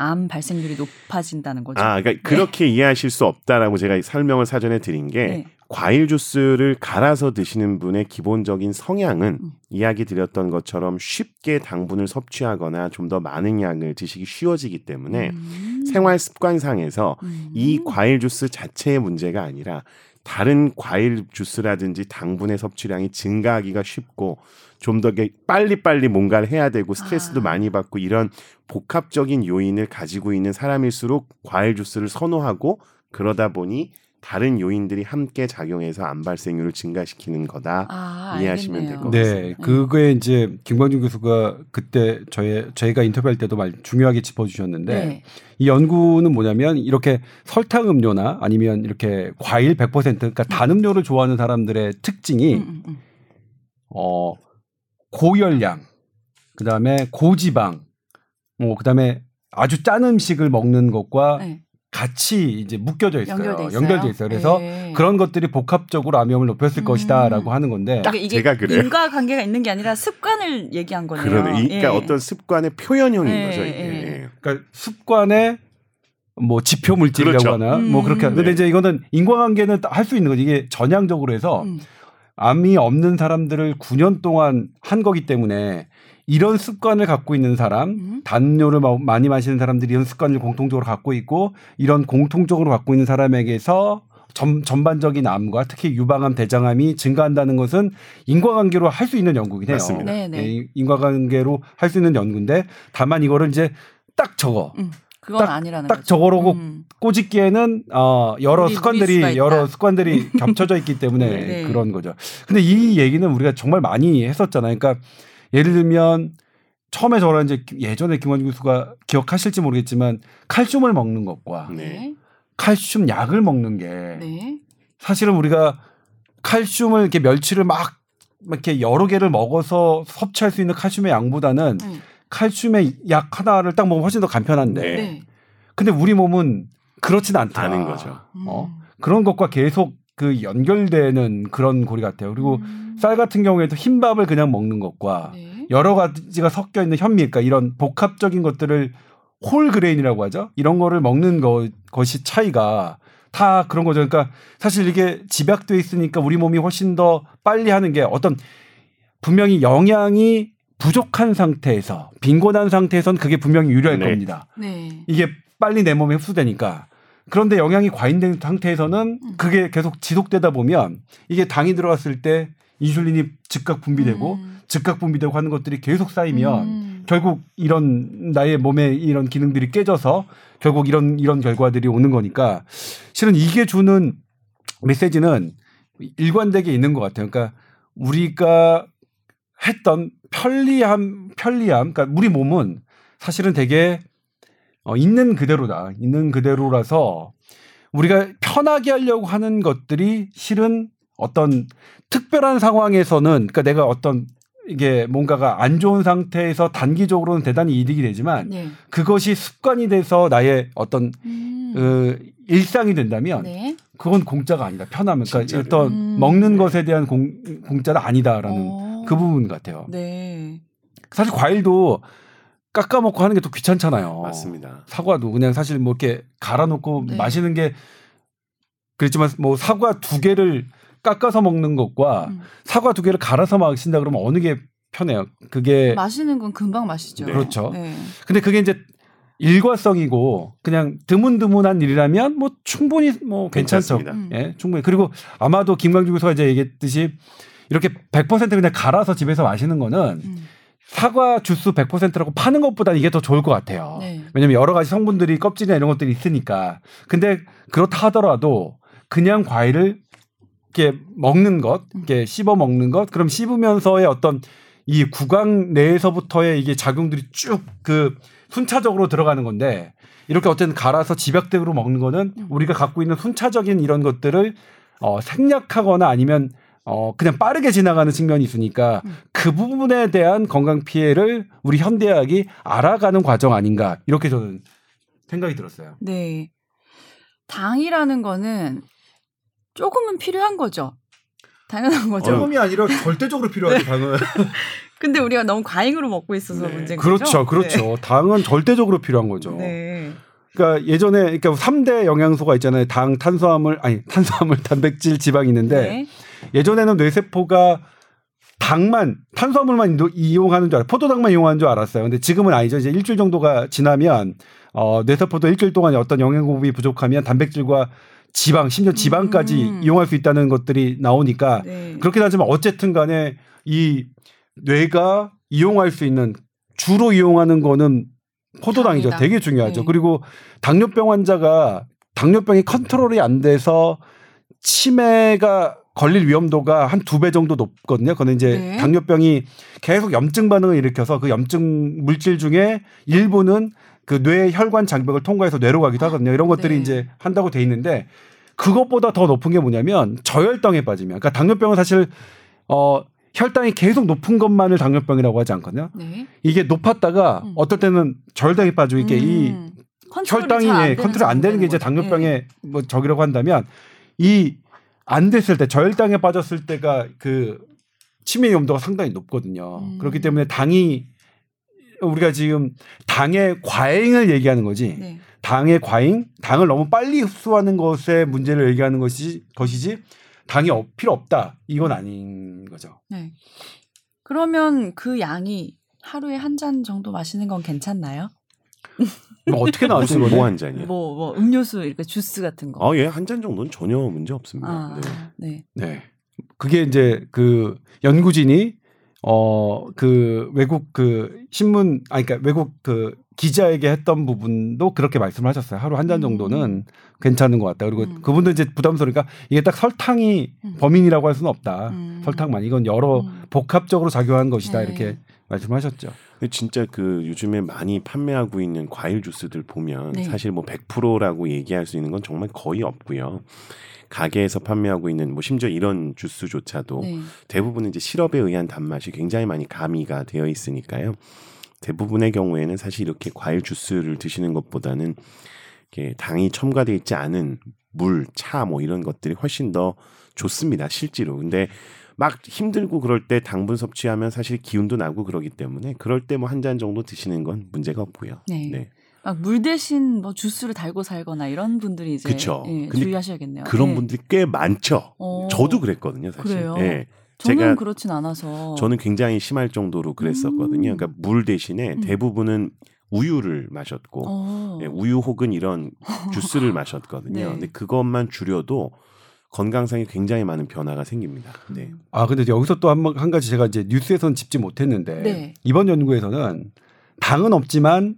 암 발생률이 높아진다는 거죠? 아, 그러니까 그렇게 이해하실 수 없다라고 제가 설명을 사전에 드린 게 네. 과일 주스를 갈아서 드시는 분의 기본적인 성향은 음. 이야기 드렸던 것처럼 쉽게 당분을 섭취하거나 좀 더 많은 양을 드시기 쉬워지기 때문에 음. 생활 습관상에서 음. 이 과일 주스 자체의 문제가 아니라 다른 과일 주스라든지 당분의 섭취량이 증가하기가 쉽고 좀 더 빨리빨리 뭔가를 해야 되고 스트레스도 아. 많이 받고 이런 복합적인 요인을 가지고 있는 사람일수록 과일 주스를 선호하고 그러다 보니 다른 요인들이 함께 작용해서 암 발생률을 증가시키는 거다. 아, 이해하시면. 될것 네, 같습니다. 그거에 이제 김광준 교수가 그때 저희 저희가 인터뷰할 때도 말 중요하게 짚어주셨는데 네. 이 연구는 뭐냐면 이렇게 설탕 음료나 아니면 이렇게 과일 100% 그러니까 단 음료를 좋아하는 사람들의 특징이 음, 음, 음. 어 고열량, 그 다음에 고지방, 뭐 그다음에 아주 짠 음식을 먹는 것과 네. 같이 이제 묶여져 있어요. 연결돼 있어요. 연결돼 있어요. 그래서 네. 그런 것들이 복합적으로 암염을 높였을 음. 것이다라고 하는 건데 그러니까 이게 제가 그래요. 인과 관계가 있는 게 아니라 습관을 얘기한 거네요. 그러네. 이- 그러니까 예. 어떤 습관의 표현형인 예, 거죠. 예. 예. 그러니까 습관의 뭐 지표 물질이라고 그렇죠. 하나 음. 뭐 그렇게 근데 네. 이제 이거는 인과관계는 할 수 있는 거지 이게 전향적으로 해서 음. 암이 없는 사람들을 9년 동안 한 거기 때문에 이런 습관을 갖고 있는 사람, 음. 담요를 마- 많이 마시는 사람들이 이런 습관을 공통적으로 갖고 있고 이런 공통적으로 갖고 있는 사람에게서 전, 전반적인 암과 특히 유방암, 대장암이 증가한다는 것은 인과관계로 할 수 있는 연구긴 해요. 맞습니다. 네, 네. 예, 인- 인과관계로 할 수 있는 연구인데 다만 이거를 이제 딱 적어. 음. 그건 아니라는 딱 거죠. 저거로고 음. 꼬집기에는 어 여러 우리 습관들이 있다. 여러 습관들이 겹쳐져 있기 때문에 네. 그런 거죠. 근데 이 얘기는 우리가 정말 많이 했었잖아요. 그러니까 예를 들면 처음에 저랑 이제 예전에 김원준 교수가 기억하실지 모르겠지만 칼슘을 먹는 것과 네. 네. 칼슘 약을 먹는 게 네. 사실은 우리가 칼슘을 이렇게 멸치를 막 이렇게 여러 개를 먹어서 섭취할 수 있는 칼슘의 양보다는 네. 칼슘의 약 하나를 딱 먹으면 훨씬 더 간편한데 네. 네. 근데 우리 몸은 그렇진 않다. 아는 거죠. 어? 그런 것과 계속 그 연결되는 그런 고리 같아요. 그리고 쌀 같은 경우에도 흰밥을 그냥 먹는 것과 네. 여러 가지가 섞여 있는 현미, 그러니까 이런 복합적인 것들을 홀 그레인이라고 하죠. 이런 거를 먹는 거, 것이 차이가 다 그런 거죠. 그러니까 사실 이게 집약돼 있으니까 우리 몸이 훨씬 더 빨리 하는 게 어떤 분명히 영양이 부족한 상태에서 빈곤한 상태에선 그게 분명히 유리할 네. 겁니다. 네. 이게 빨리 내 몸에 흡수되니까. 그런데 영양이 과잉된 상태에서는 음. 그게 계속 지속되다 보면 이게 당이 들어갔을 때 인슐린이 즉각 분비되고 음. 즉각 분비되고 하는 것들이 계속 쌓이면 음. 결국 이런 나의 몸에 이런 기능들이 깨져서 결국 이런 이런 결과들이 오는 거니까 실은 이게 주는 메시지는 일관되게 있는 것 같아요. 그러니까 우리가 했던 편리함, 편리함, 그러니까 우리 몸은 사실은 되게 어, 있는 그대로다. 있는 그대로라서 우리가 편하게 하려고 하는 것들이 실은 어떤 특별한 상황에서는 그러니까 내가 어떤 이게 뭔가가 안 좋은 상태에서 단기적으로는 대단히 이득이 되지만 네. 그것이 습관이 돼서 나의 어떤 음. 그 일상이 된다면 네. 그건 공짜가 아니다. 편함은 그러니까 진짜로. 어떤 음. 먹는 것에 대한 공, 공짜는 아니다라는 어. 그 부분 같아요. 네. 사실 과일도 깎아 먹고 하는 게 또 귀찮잖아요. 맞습니다. 사과도 그냥 사실 뭐 이렇게 갈아 놓고 네. 마시는 게 그렇지만 뭐 사과 두 개를 깎아서 먹는 것과 음. 사과 두 개를 갈아서 마신다 그러면 어느 게 편해요? 그게 마시는 건 금방 마시죠. 네. 그렇죠. 네. 근데 그게 이제 일과성이고 그냥 드문드문한 일이라면 뭐 충분히 뭐 괜찮죠. 괜찮습니다. 음. 예, 충분히. 그리고 아마도 김광주 교수가 이제 얘기했듯이 이렇게 100% 그냥 갈아서 집에서 마시는 거는 음. 사과 주스 100%라고 파는 것보다 이게 더 좋을 것 같아요. 네. 왜냐면 여러 가지 성분들이 껍질이나 이런 것들이 있으니까. 근데 그렇다 하더라도 그냥 과일을 이렇게 먹는 것, 이렇게 씹어 먹는 것, 그럼 씹으면서의 어떤 이 구강 내에서부터의 이게 작용들이 쭉 그 순차적으로 들어가는 건데 이렇게 어쨌든 갈아서 집약적으로 먹는 거는 음. 우리가 갖고 있는 순차적인 이런 것들을 어, 생략하거나 아니면 어, 그냥 빠르게 지나가는 측면이 있으니까 음. 그 부분에 대한 건강 피해를 우리 현대학이 알아가는 과정 아닌가 이렇게 저는 생각이 들었어요. 네. 당이라는 거는 조금은 필요한 거죠. 당연한 거죠. 조금이 아니라 절대적으로 필요하죠 당은. 근데 우리가 너무 과잉으로 먹고 있어서 네. 문제인 그렇죠, 거죠. 그렇죠. 당은 절대적으로 필요한 거죠. 네. 그러니까 예전에 그러니까 3대 영양소가 있잖아요. 당, 탄수화물, 아니 탄수화물, 단백질, 지방이 있는데 네. 예전에는 뇌세포가 당만 탄수화물만 도- 이용하는 줄 알아 포도당만 이용하는 줄 알았어요. 근데 지금은 아니죠. 이제 일주일 정도가 지나면 어 뇌세포도 일주일 동안 어떤 영양 공급이 부족하면 단백질과 지방 심지어 지방까지 음. 이용할 수 있다는 것들이 나오니까 네. 그렇긴 하지만 어쨌든 간에 이 뇌가 이용할 수 있는 주로 이용하는 거는 포도당이죠. 당이다. 되게 중요하죠. 네. 그리고 당뇨병 환자가 당뇨병이 컨트롤이 안 돼서 치매가 걸릴 위험도가 한 두 배 정도 높거든요. 그거는 이제 네. 당뇨병이 계속 염증 반응을 일으켜서 그 염증 물질 중에 일부는 그 뇌 혈관 장벽을 통과해서 뇌로 가기도 하거든요. 이런 것들이 네. 이제 한다고 돼 있는데 그것보다 더 높은 게 뭐냐면 저혈당에 빠지면 그러니까 당뇨병은 사실 어 혈당이 계속 높은 것만을 당뇨병이라고 하지 않거든요. 네. 이게 높았다가 음. 어떨 때는 저혈당에 빠지고 이게 이 음. 컨트롤이 혈당이 컨트롤 안 되는 게 이제. 당뇨병의 뭐 적이라고 한다면 이 안 됐을 때 저혈당에 빠졌을 때가 그 치매 위험도가 상당히 높거든요. 음. 그렇기 때문에 당이 우리가 지금 당의 과잉을 얘기하는 거지. 네. 당의 과잉, 당을 너무 빨리 흡수하는 것의 문제를 얘기하는 것이 것이지 당이 없- 필요 없다. 이건 아닌 거죠. 네. 그러면 그 양이 하루에 한 잔 정도 마시는 건 괜찮나요? 뭐 어떻게 나왔지 무슨 이거는? 뭐한 잔이요? 뭐, 뭐 음료수 이렇게 주스 같은 거. 아, 예, 한 잔 정도는 전혀 문제 없습니다. 아, 네. 네. 네. 그게 이제 그 연구진이 어 그 외국 그 신문 아니 그러니까 외국 그 기자에게 했던 부분도 그렇게 말씀을 하셨어요. 하루 한잔 음. 정도는 괜찮은 것 같다. 그리고 음. 그분도 이제 부담스러우니까 이게 딱 설탕이 음. 범인이라고 할 수는 없다. 음. 설탕만 이건 여러 음. 복합적으로 작용한 것이다 네. 이렇게 말씀하셨죠. 근데 진짜 그 요즘에 많이 판매하고 있는 과일 주스들 보면 네. 사실 뭐 100%라고 얘기할 수 있는 건 정말 거의 없고요. 가게에서 판매하고 있는 뭐 심지어 이런 주스조차도 네. 대부분은 이제 시럽에 의한 단맛이 굉장히 많이 가미가 되어 있으니까요. 대부분의 경우에는 사실 이렇게 과일 주스를 드시는 것보다는 이렇게 당이 첨가되어 있지 않은 물, 차 뭐 이런 것들이 훨씬 더 좋습니다. 실제로. 근데 막 힘들고 그럴 때 당분 섭취하면 사실 기운도 나고 그러기 때문에 그럴 때 뭐 한 잔 정도 드시는 건 문제가 없고요. 네. 네. 막물 대신 뭐 주스를 달고 살거나 이런 분들이 이제 그쵸. 예, 주의하셔야겠네요. 그런 예. 분들이 꽤 많죠. 어. 저도 그랬거든요, 사실. 그래요? 예. 저는 제가 그렇진 않아서 저는 굉장히 심할 정도로 그랬었거든요. 음. 그러니까 물 대신에 음. 대부분은 우유를 마셨고 어. 예, 우유 혹은 이런 주스를 마셨거든요. 네. 근데 그것만 줄여도 건강상에 굉장히 많은 변화가 생깁니다. 네. 아 근데 여기서 또 한 한 가지 제가 이제 뉴스에서는 짚지 못했는데 네. 이번 연구에서는 당은 없지만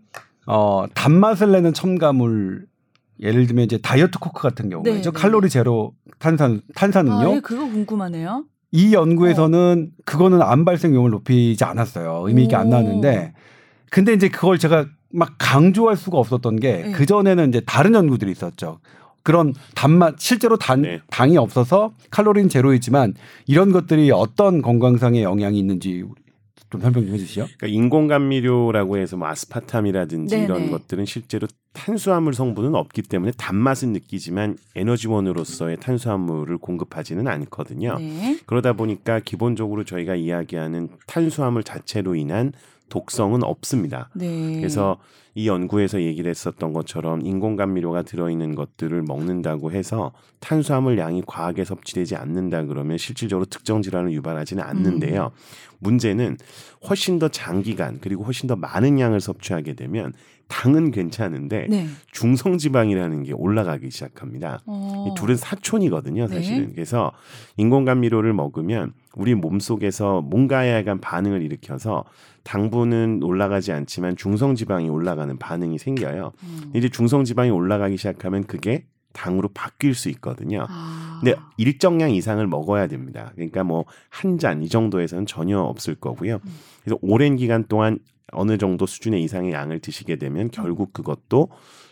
어 단맛을 내는 첨가물 예를 들면 이제 다이어트 코크 같은 경우에 네, 죠 네. 칼로리 제로 탄산 탄산음료 아, 예, 그거 궁금하네요. 이 연구에서는 그거는 암 발생 위험을 높이지 않았어요. 의미 있게 안 오. 나왔는데 근데 이제 그걸 제가 막 강조할 수가 없었던 게 네. 그 전에는 이제 다른 연구들이 있었죠. 그런 단맛 실제로 단 네. 당이 없어서 칼로리는 제로이지만 이런 것들이 어떤 건강상의 영향이 있는지 좀 설명 좀 해주시죠. 그러니까 인공 감미료라고 해서 뭐 아스파탐이라든지 네네. 이런 것들은 실제로 탄수화물 성분은 없기 때문에 단맛은 느끼지만 에너지원으로서의 탄수화물을 공급하지는 않거든요. 네. 그러다 보니까 기본적으로 저희가 이야기하는 탄수화물 자체로 인한 독성은 없습니다. 네. 그래서 이 연구에서 얘기를 했었던 것처럼 인공감미료가 들어있는 것들을 먹는다고 해서 탄수화물 양이 과하게 섭취되지 않는다 그러면 실질적으로 특정 질환을 유발하지는 않는데요. 문제는 훨씬 더 장기간 그리고 훨씬 더 많은 양을 섭취하게 되면 당은 괜찮은데 네. 중성 지방이라는 게 올라가기 시작합니다. 어. 이 둘은 사촌이거든요, 네. 사실은. 그래서 인공감미료를 먹으면 우리 몸 속에서 뭔가에 약간 반응을 일으켜서 당분은 올라가지 않지만 중성 지방이 올라가는 반응이 생겨요. 음. 이제 중성 지방이 올라가기 시작하면 그게 당으로 바뀔 수 있거든요. 아. 근데 일정량 이상을 먹어야 됩니다. 그러니까 뭐 한 잔 이 정도에서는 전혀 없을 거고요. 음. 그래서 오랜 기간 동안 어느 정도 수준의 이상의 양을 드시게 되면 결국 그것도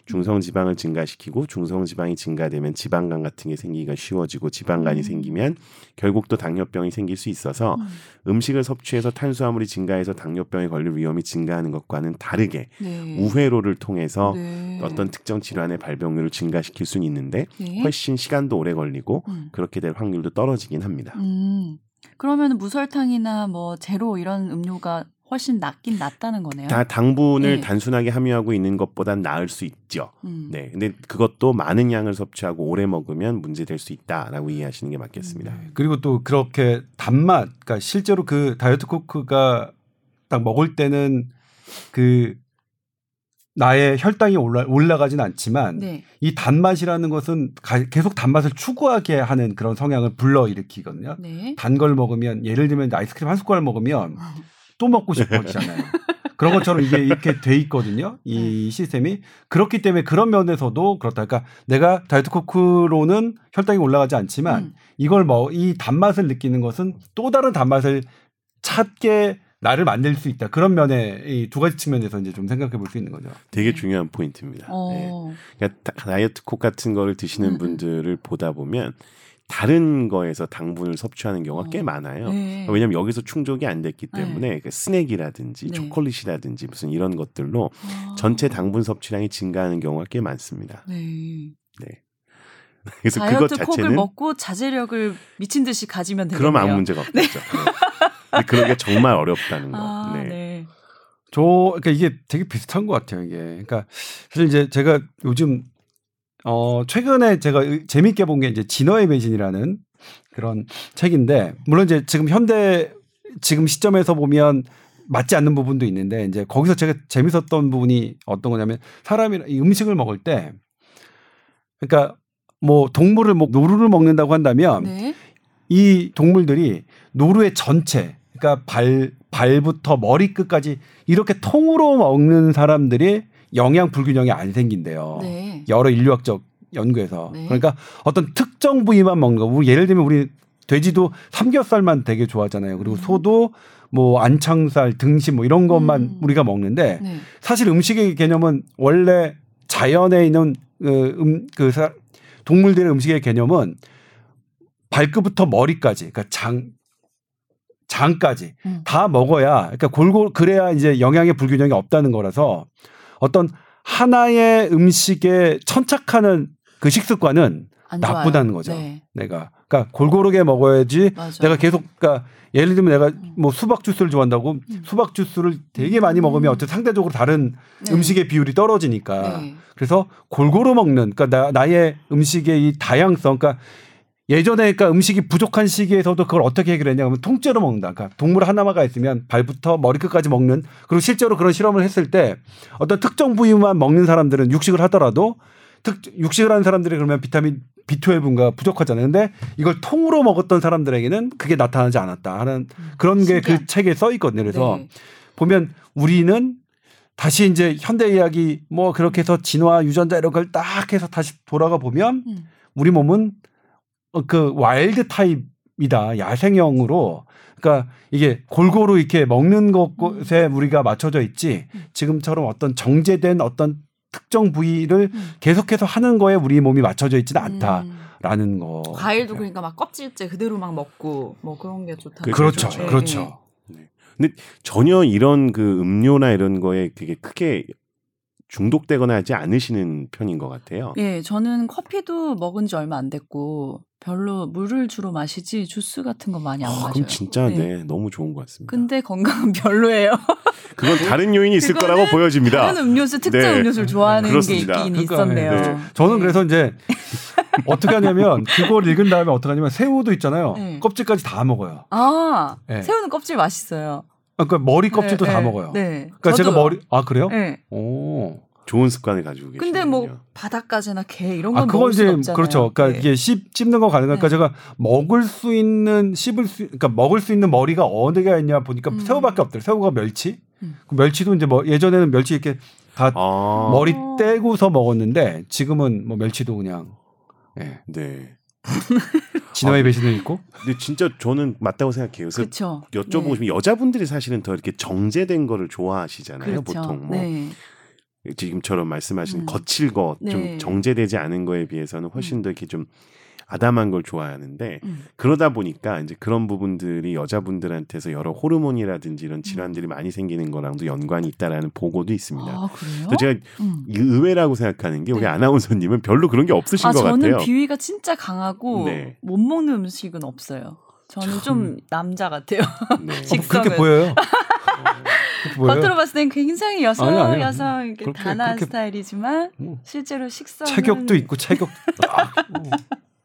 중성 지방을 증가시키고 중성 지방이 증가되면 지방간 같은 게 생기기가 쉬워지고 지방간이 음. 생기면 결국 또 당뇨병이 생길 수 있어서 음. 음식을 섭취해서 탄수화물이 증가해서 당뇨병에 걸릴 위험이 증가하는 것과는 다르게 네. 우회로를 통해서 네. 어떤 특정 질환의 발병률을 증가시킬 수는 있는데 네. 훨씬 시간도 오래 걸리고 음. 그렇게 될 확률도 떨어지긴 합니다. 음. 그러면 무설탕이나 뭐 제로 이런 음료가 훨씬 낫긴 낫다는 거네요. 다 당분을 네. 단순하게 함유하고 있는 것보단 나을 수 있죠. 음. 네. 근데 그것도 많은 양을 섭취하고 오래 먹으면 문제될 수 있다라고 이해하시는 게 맞겠습니다. 음. 그리고 또 그렇게 단맛, 그러니까 실제로 그 다이어트 코크가 딱 먹을 때는 그 나의 혈당이 올라 올라가진 않지만 네. 이 단맛이라는 것은 가- 계속 단맛을 추구하게 하는 그런 성향을 불러 일으키거든요. 네. 단걸 먹으면 예를 들면 아이스크림 한 숟갈 먹으면 또 먹고 싶어지잖아요. 그런 것처럼 이게 이렇게 돼 있거든요. 이 네. 시스템이 그렇기 때문에 그런 면에서도 그렇다. 그러니까 내가 다이어트 코크로는 혈당이 올라가지 않지만 음. 이걸 뭐 이 단맛을 느끼는 것은 또 다른 단맛을 찾게 나를 만들 수 있다. 그런 면에 이 두 가지 측면에서 이제 좀 생각해 볼 수 있는 거죠. 되게 네. 중요한 포인트입니다. 네. 어. 그러니까 다- 다이어트 콕 같은 거를 드시는 음, 음. 분들을 보다 보면 다른 거에서 당분을 섭취하는 경우가 꽤 어. 많아요. 네. 왜냐하면 여기서 충족이 안 됐기 네. 때문에 그 스낵이라든지 네. 초콜릿이라든지 무슨 이런 것들로 아. 전체 당분 섭취량이 증가하는 경우가 꽤 많습니다. 네. 그래서 그것 자체는 먹고 자제력을 미친 듯이 가지면 되겠네요. 그럼 아무 문제가 없겠죠. 네. 그런 게 정말 어렵다는 거. 아, 네. 네. 저 그러니까 이게 되게 비슷한 것 같아요. 이게 그러니까 사실 이제 제가 요즘 어 최근에 제가 의- 재밌게 본 게 이제 진화의 배신이라는 그런 책인데 물론 이제 지금 현대 지금 시점에서 보면 맞지 않는 부분도 있는데 이제 거기서 제가 재밌었던 부분이 어떤 거냐면 사람이 이 음식을 먹을 때 그러니까 뭐 동물을 뭐 노루를 먹는다고 한다면 네. 이 동물들이 노루의 전체, 그러니까 발 발부터 머리 끝까지 이렇게 통으로 먹는 사람들이 영양 불균형이 안 생긴대요. 네. 여러 인류학적 연구에서. 네. 그러니까 어떤 특정 부위만 먹는 거. 우리 예를 들면 우리 돼지도 삼겹살만 되게 좋아하잖아요. 그리고 음. 소도 뭐 안창살, 등심 뭐 이런 것만 음. 우리가 먹는데 네. 사실 음식의 개념은 원래 자연에 있는 그, 음, 그 사- 동물들의 음식의 개념은 발끝부터 머리까지, 그러니까 장 장까지 음. 다 먹어야, 그러니까 골고루 그래야 이제 영양의 불균형이 없다는 거라서 어떤 하나의 음식에 천착하는 그 식습관은 안 나쁘다는. 거죠. 네. 내가 그러니까 골고루게 먹어야지 맞아요. 내가 계속 그러니까 예를 들면 내가 뭐 수박 주스를 좋아한다고 수박 주스를 되게 많이 먹으면 어쨌든 상대적으로 다른 네. 음식의 비율이 떨어지니까 네. 그래서 골고루 먹는 그러니까 나, 나의 음식의 이 다양성 그러니까 예전에 그러니까 음식이 부족한 시기에서도 그걸 어떻게 해결했냐 하면 통째로 먹는다. 그러니까 동물 하나가 있으면 발부터 머리끝까지 먹는 그리고 실제로 그런 실험을 했을 때 어떤 특정 부위만 먹는 사람들은 육식을 하더라도 특 육식을 하는 사람들이 그러면 비타민 B12가 부족하잖아요. 근데 이걸 통으로 먹었던 사람들에게는 그게 나타나지 않았다 하는 그런 게 그. 책에 써 있거든요. 그래서 네. 보면 우리는 다시 이제 현대 이야기 뭐 그렇게 해서 진화 유전자 이런 걸 딱 해서 다시 돌아가 보면 음. 우리 몸은 어, 그 wild type이다 야생형으로 그러니까 이게 골고루 이렇게 먹는 것에 우리가 맞춰져 있지 음. 지금처럼 어떤 정제된 어떤 특정 부위를 음. 계속해서 하는 거에 우리 몸이 맞춰져 있지는 음. 않다라는 거. 과일도 그러니까 막 껍질째 그대로 막 먹고 뭐 그런 게 좋다. 그렇죠, 그렇죠. 그렇죠. 근데 전혀 이런 그 음료나 이런 거에 되게 크게 중독되거나 하지 않으시는 편인 것 같아요. 예, 저는 커피도 먹은 지 얼마 안 됐고 별로 물을 주로 마시지 주스 같은 거 많이 안 아, 마셔요. 그럼 진짜 네. 네. 너무 좋은 것 같습니다. 근데 건강은 별로예요. 그건 다른 요인이 있을 거라고 보여집니다. 다른 음료수 특정 네. 음료수를 좋아하는 그렇습니다. 게 있긴 그러니까, 있었네요. 네. 저는 네. 그래서 이제 어떻게 하냐면 그걸 읽은 다음에 어떻게 하냐면 새우도 있잖아요. 네. 껍질까지 다 먹어요. 아 네. 새우는 껍질 맛있어요. 아, 그러니까 머리 껍질도 네, 다 네, 먹어요. 네. 그러니까 제가 저도요. 머리 아 그래요? 네. 오. 좋은 습관을 가지고 계시요 근데 뭐 바닷가재나 게 이런 건 아, 그건 먹을 수 이제 없잖아요. 그렇죠. 그러니까 네. 이게 씹 씹는 거 가능하니까 네. 제가 먹을 수 있는 씹을 수 그러니까 먹을 수 있는 머리가 어느 게 있냐 보니까 음. 새우밖에 없더라고요. 새우가 멸치. 음. 그 멸치도 이제 뭐 예전에는 멸치 이렇게 다 아, 머리 어. 떼고서 먹었는데 지금은 뭐 멸치도 그냥 예. 네. 진화의 배신을 있고 근데 진짜 저는 맞다고 생각해요. 그래서 그렇죠. 여쭤보고 싶은 게 여자분들이 사실은 더 이렇게 정제된 거를 좋아하시잖아요. 그렇죠. 보통 뭐 네. 지금처럼 말씀하신 음. 거칠 거, 좀 네. 정제되지 않은 거에 비해서는 훨씬 더 이렇게 좀 아담한 걸 좋아하는데 음. 그러다 보니까 이제 그런 부분들이 여자분들한테서 여러 호르몬이라든지 이런 질환들이 많이 생기는 거랑도 연관이 있다라는 보고도 있습니다. 아 그래요? 제가 음. 이 의외라고 생각하는 게 우리 네. 아나운서님은 별로 그런 게 없으신 아 것 저는 같아요. 비위가 진짜 강하고 네. 못 먹는 음식은 없어요. 저는 좀 남자 같아요. 네. 어. 그렇게 보여요. 겉으로 봤을 땐 굉장히 여성 아니요, 아니요. 여성 이렇게 그렇게- 단아한 그렇게- 스타일이지만 뭐. 실제로 식사 체격도 있고 체격 아,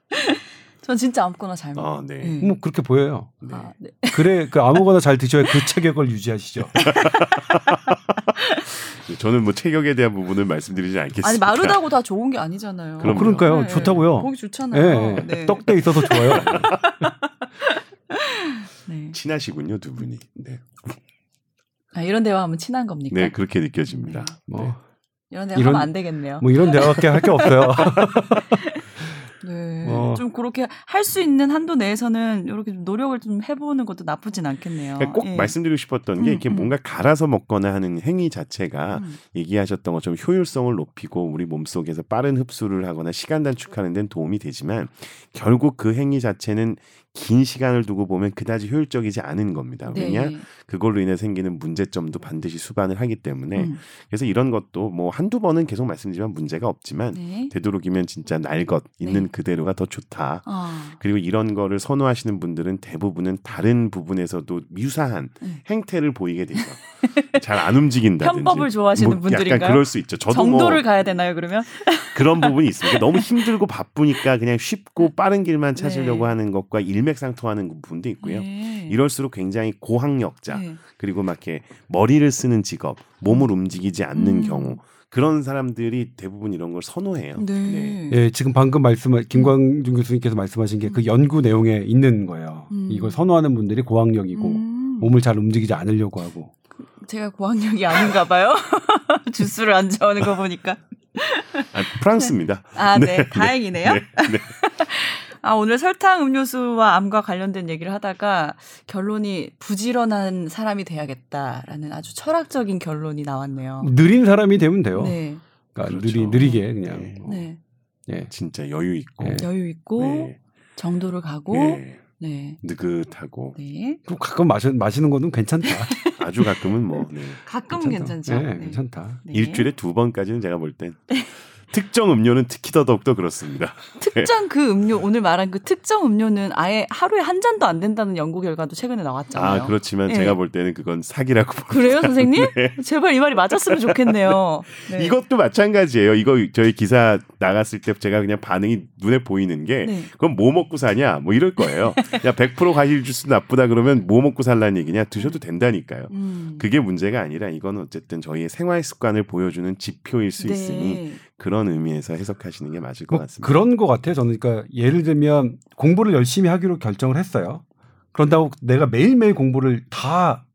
전 진짜 아무거나 잘 먹어요. 아, 네. 네. 뭐 그렇게 보여요. 네. 아, 네. 그래 그 아무거나 잘 드셔야 그 체격을 유지하시죠. 저는 뭐 체격에 대한 부분을 말씀드리지 않겠습니다. 아니 마르다고 다 좋은 게 아니잖아요. 그럼요. 그러니까요. 네, 좋다고요. 보기 예, 좋잖아요. 예. 네. 떡대 있어서 좋아요. 네. 친하시군요 두 분이. 네, 아, 이런 대화하면 친한 겁니까? 네 그렇게 느껴집니다. 뭐, 네. 이런 대화 이런- 하면 안 되겠네요. 뭐 이런 대화밖에 할 게 없어요. 네. 어. 좀 그렇게 할 수 있는 한도 내에서는 이렇게 좀 노력을 좀 해보는 것도 나쁘진 않겠네요. 그러니까 꼭 예. 말씀드리고 싶었던 게 음, 이렇게 음. 뭔가 갈아서 먹거나 하는 행위 자체가 음. 얘기하셨던 것처럼 효율성을 높이고 우리 몸 속에서 빠른 흡수를 하거나 시간 단축하는 데는 도움이 되지만 결국 그 행위 자체는 긴 시간을 두고 보면 그다지 효율적이지 않은 겁니다. 왜냐 네. 그걸로 인해 생기는 문제점도 반드시 수반을 하기 때문에 음. 그래서 이런 것도 뭐 한두 번은 계속 말씀드리지만 문제가 없지만 네. 되도록이면 진짜 날 것 있는 네. 그대로가 더 좋다. 아. 그리고 이런 거를 선호하시는 분들은 대부분은 다른 부분에서도 유사한 네. 행태를 보이게 되죠. 잘 안 움직인다든지. 편법을 좋아하시는 뭐 분들인가요? 약간 그럴 수 있죠. 저도 정도를 뭐 가야 되나요 그러면? 그런 부분이 있습니다. 너무 힘들고 바쁘니까 그냥 쉽고 빠른 길만 찾으려고 네. 하는 것과 일 맥상통하는 부분도 있고요. 네. 이럴수록 굉장히 고학력자 네. 그리고 막 이렇게 머리를 쓰는 직업, 몸을 움직이지 않는 음. 경우 그런 사람들이 대부분 이런 걸 선호해요. 네. 예, 지금 방금 말씀 김광준 교수님께서 말씀하신 게 그 연구 내용에 있는 거예요. 음. 이걸 선호하는 분들이 고학력이고 음. 몸을 잘 움직이지 않으려고 하고. 제가 고학력이 아닌가 봐요. 주스를 안 좋아하는 거 보니까. 아, 프랑스입니다. 아, 네. 다행이네요. 네, 네. 아, 오늘 설탕 음료수와 암과 관련된 얘기를 하다가 결론이 부지런한 사람이 돼야겠다라는 아주 철학적인 결론이 나왔네요. 느린 사람이 되면 돼요. 네. 그러니까 그렇죠. 느리 느리게 그냥. 네. 어, 네. 예. 진짜 여유 있고 네. 여유 있고 네. 정도를 가고 네. 네. 느긋하고 네. 또 가끔 마시, 마시는 거는 괜찮다. 아주 가끔은 뭐 네. 가끔 괜찮다. 괜찮죠. 네, 네. 괜찮다. 네. 일주일에 두 번까지는 제가 볼 땐 특정 음료는 특히 더더욱더 그렇습니다. 특정 그 음료 오늘 말한 그 특정 음료는 아예 하루에 한 잔도 안 된다는 연구 결과도 최근에 나왔잖아요. 아 그렇지만 네. 제가 볼 때는 그건 사기라고 봅니다. 그래요, 선생님? 네. 제발 이 말이 맞았으면 좋겠네요. 네. 이것도 마찬가지예요. 이거 저희 기사 나갔을 때 제가 그냥 반응이 눈에 보이는 게 네. 그건 뭐 먹고 사냐 뭐 이럴 거예요. 야 100% 과일 주스 나쁘다 그러면 뭐 먹고 살라는 얘기냐 드셔도 된다니까요. 음. 그게 문제가 아니라 이건 어쨌든 저희의 생활 습관을 보여주는 지표일 수 네. 있으니 그런 의미에서 해석하시는 게 맞을 것뭐 같습니다. 그런 것 같아요. 저는 그러니까 예를 들면 공부를 열심히 하기로 결정을 했어요. 그런다고 내가 매일매일 공부를 다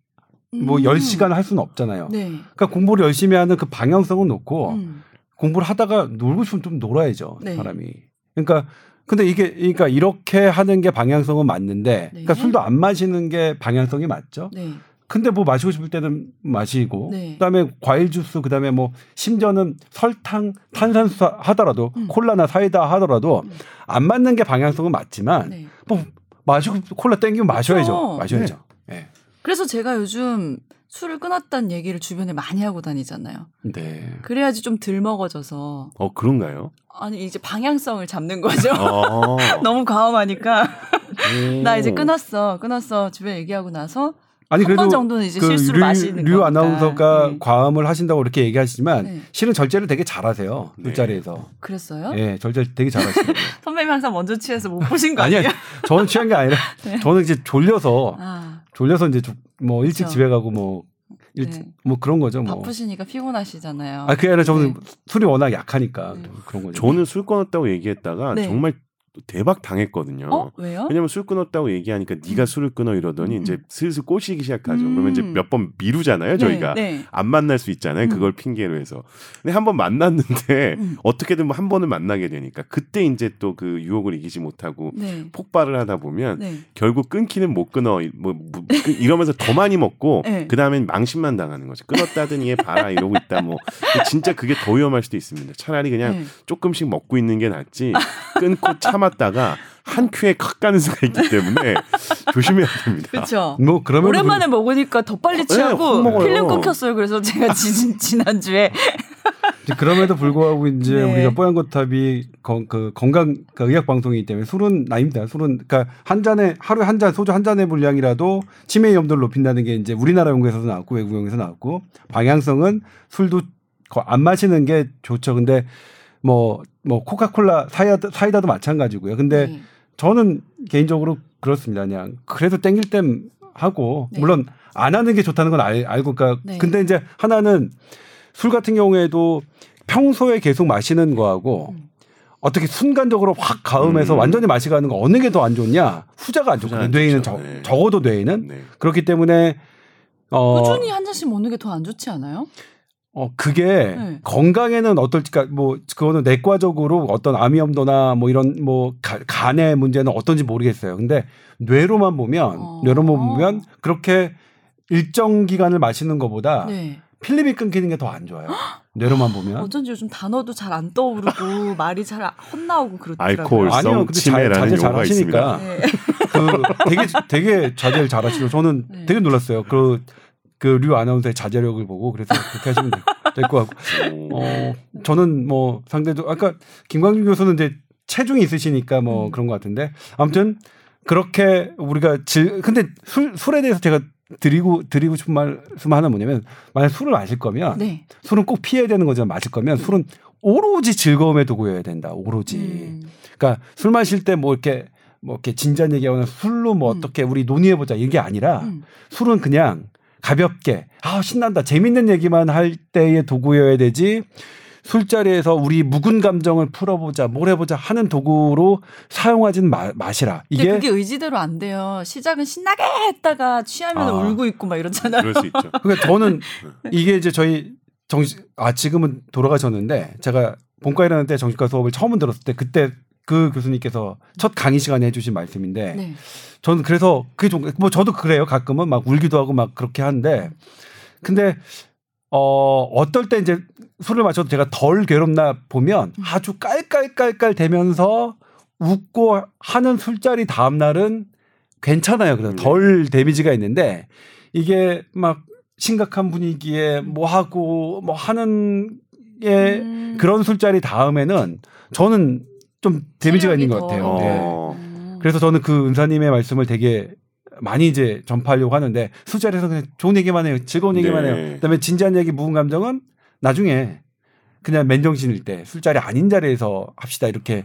뭐 음. 10시간 할 수는 없잖아요. 네. 그러니까 공부를 열심히 하는 그 방향성은 놓고 음. 공부를 하다가 놀고 싶으면 좀 놀아야죠. 네. 사람이. 그러니까 근데 이게 그러니까 이렇게 하는 게 방향성은 맞는데 네. 그러니까 술도 안 마시는 게 방향성이 맞죠. 네. 근데 뭐 마시고 싶을 때는 마시고 네. 그다음에 과일 주스 그다음에 뭐 심지어는 설탕 탄산수 하더라도 음. 콜라나 사이다 하더라도 음. 안 맞는 게 방향성은 맞지만 네. 뭐 마시고 콜라 땡기면 마셔야죠. 그렇죠. 마셔야죠. 예. 그래서 제가 요즘 술을 끊었다는 얘기를 주변에 많이 하고 다니잖아요. 네. 그래야지 좀 덜 먹어져서 어 그런가요? 아니 이제 방향성을 잡는 거죠. 어. 너무 과음하니까 오. 나 이제 끊었어, 끊었어 주변 얘기하고 나서 아니 한 그래도 번 정도는 이제 그 실수를 류, 마시는 류 거니까. 아나운서가 네. 과음을 하신다고 그렇게 얘기하시지만 네. 실은 절제를 되게 잘하세요. 네. 술자리에서. 그랬어요? 예, 절제 되게 잘하시고. 선배님 항상 먼저 취해서 못 보신 거. 아니에요? 저는 취한 게 아니라 네. 저는 이제 졸려서 아, 졸려서 이제 좀뭐 일찍 그렇죠. 집에 가고 뭐 일찍 네. 뭐 그런 거죠. 뭐. 바쁘시니까 피곤하시잖아요. 아, 그게 아니라 저는 네. 술이 워낙 약하니까 네. 그런 거죠. 저는 술 끊었다고 얘기했다가 네. 정말 대박 당했거든요. 어 왜요? 왜냐면 술 끊었다고 얘기하니까 네가 술을 끊어 이러더니 음, 이제 음. 슬슬 꼬시기 시작하죠. 음. 그러면 이제 몇 번 미루잖아요, 저희가. 네, 네. 안 만날 수 있잖아요. 음. 그걸 핑계로 해서. 근데 한 번 만났는데 음. 어떻게든 뭐 한 번을 만나게 되니까 그때 이제 또 그 유혹을 이기지 못하고 네. 폭발을 하다 보면 네. 결국 끊기는 못 끊어 뭐, 뭐 그- 이러면서 더 많이 먹고 네. 그 다음엔 망신만 당하는 거죠. 끊었다더니 얘 봐라 이러고 있다 뭐 진짜 그게 더 위험할 수도 있습니다. 차라리 그냥 네. 조금씩 먹고 있는 게 낫지 끊고 참 았다가 한 큐에 칵 가는 수가 있기 때문에 조심해야 됩니다. 그렇죠. 뭐 그러면 오랜만에 먹으니까 더 빨리 네, 취하고 확 먹어요. 필름 끊겼어요. 그래서 제가 지, 지난주에 그럼에도 불구하고 이제 네. 우리가 뽀얀 거탑이 건, 그 건강 그 의학 방송이기 때문에 술은 아닙니다. 술은 그러니까 한 잔에 하루에 한 잔 소주 한 잔의 분량이라도 치매 위험도를 높인다는 게 이제 우리나라 연구에서도 나왔고 외국 연구에서 나왔고 방향성은 술도 거- 안 마시는 게 좋죠. 근데 뭐 뭐 코카콜라 사이다 사이다도 마찬가지고요. 근데 네. 저는 개인적으로 그렇습니다. 그냥 그래도 땡길 땐 하고 네. 물론 안 하는 게 좋다는 건 알, 알고 그러니까 네. 근데 이제 하나는 술 같은 경우에도 평소에 계속 마시는 거하고 음. 어떻게 순간적으로 확 가음해서 음. 완전히 마시가는 거 어느 게 더 안 좋냐? 후자가 안 좋거든요. 안 뇌에는 네. 적어도 뇌에는 네. 그렇기 때문에 어, 꾸준히 한 잔씩 먹는 게 더 안 좋지 않아요? 어 그게 네. 건강에는 어떨지까 뭐 그거는 내과적으로 어떤 암위험도나 뭐 이런 뭐 가- 간의 문제는 어떤지 모르겠어요. 근데 뇌로만 보면 어. 뇌로만 보면 그렇게 일정 기간을 마시는 것보다 네. 필름이 끊기는 게 더 안 좋아요. 뇌로만 보면. 어쩐지 요즘 단어도 잘 안 떠오르고 말이 잘 헛나오고 그렇더라고요. 알코올. 아니요, 근데 자, 치매라는 자제 잘 하시니까 네. 그 되게 되게 자제를 잘 하시고 저는 네. 되게 놀랐어요. 그 그류 아나운서의 자제력을 보고 그래서 그렇게 하시면 될 것 같고 어, 저는 뭐 상대도 아까 김광준 교수는 이제 체중이 있으시니까 뭐 음. 그런 것 같은데 아무튼 그렇게 우리가 질 근데 술 술에 대해서 제가 드리고 드리고 싶은 말씀 하나 뭐냐면 만약 술을 마실 거면 네. 술은 꼭 피해야 되는 거지만 마실 거면 술은 오로지 즐거움에 두고여야 된다. 오로지. 음. 그러니까 술 마실 때 뭐 이렇게 뭐 이렇게 진지한 얘기하거나 술로 뭐 음. 어떻게 우리 논의해 보자 이게 아니라 음. 술은 그냥 가볍게 아 신난다 재밌는 얘기만 할 때의 도구여야 되지 술자리에서 우리 묵은 감정을 풀어보자 뭘 해보자 하는 도구로 사용하진 마, 마시라 이게 그게 의지대로 안 돼요. 시작은 신나게 했다가 취하면 아. 울고 있고 막 이러잖아요. 그럴 수 있죠. 그러니까 저는 이게 이제 저희 정신 아 지금은 돌아가셨는데 제가 본과 일하는 때 정신과 수업을 처음 들었을 때 그때 그 교수님께서 첫 강의 시간에 해주신 말씀인데 네. 저는 그래서 그게 좀 뭐 저도 그래요 가끔은 막 울기도 하고 막 그렇게 하는데 근데 어 어떨 때 이제 술을 마셔도 제가 덜 괴롭나 보면 아주 깔깔깔깔 대면서 웃고 하는 술자리 다음 날은 괜찮아요. 그래서 네. 덜 데미지가 있는데 이게 막 심각한 분위기에 뭐 하고 뭐 하는 게 음. 그런 술자리 다음에는 저는 좀 데미지가 있는 것 같아요. 더- 네. 어. 음. 그래서 저는 그 은사님의 말씀을 되게 많이 이제 전파하려고 하는데 술자리에서 그냥 좋은 얘기만 해요. 즐거운 얘기만 네. 해요. 그다음에 진지한 얘기, 묵은 감정은 나중에 그냥 맨정신일 때 술자리 아닌 자리에서 합시다 이렇게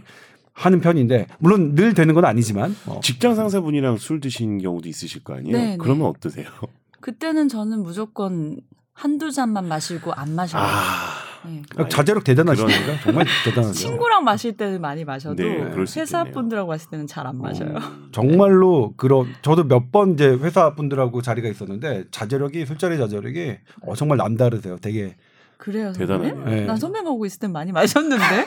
하는 편인데 물론 늘 되는 건 아니지만 어. 직장 상사분이랑 술 드신 경우도 있으실 거 아니에요? 네, 네. 그러면 어떠세요? 그때는 저는 무조건 한두 잔만 마시고 안 마셔요. 아, 네. 자제력 대단하시니까 정말 대단하죠. 친구랑 마실 때는 많이 마셔도 네, 그럴 수 회사. 분들하고 마실 때는 잘 안 마셔요. 음. 정말로 그런 저도 몇 번 이제 회사 분들하고 자리가 있었는데 자제력이 술자리 자제력이 어, 정말 남다르세요. 되게 그래요. 대단하네요. 네. 난 선배하고 있을 땐 많이 마셨는데.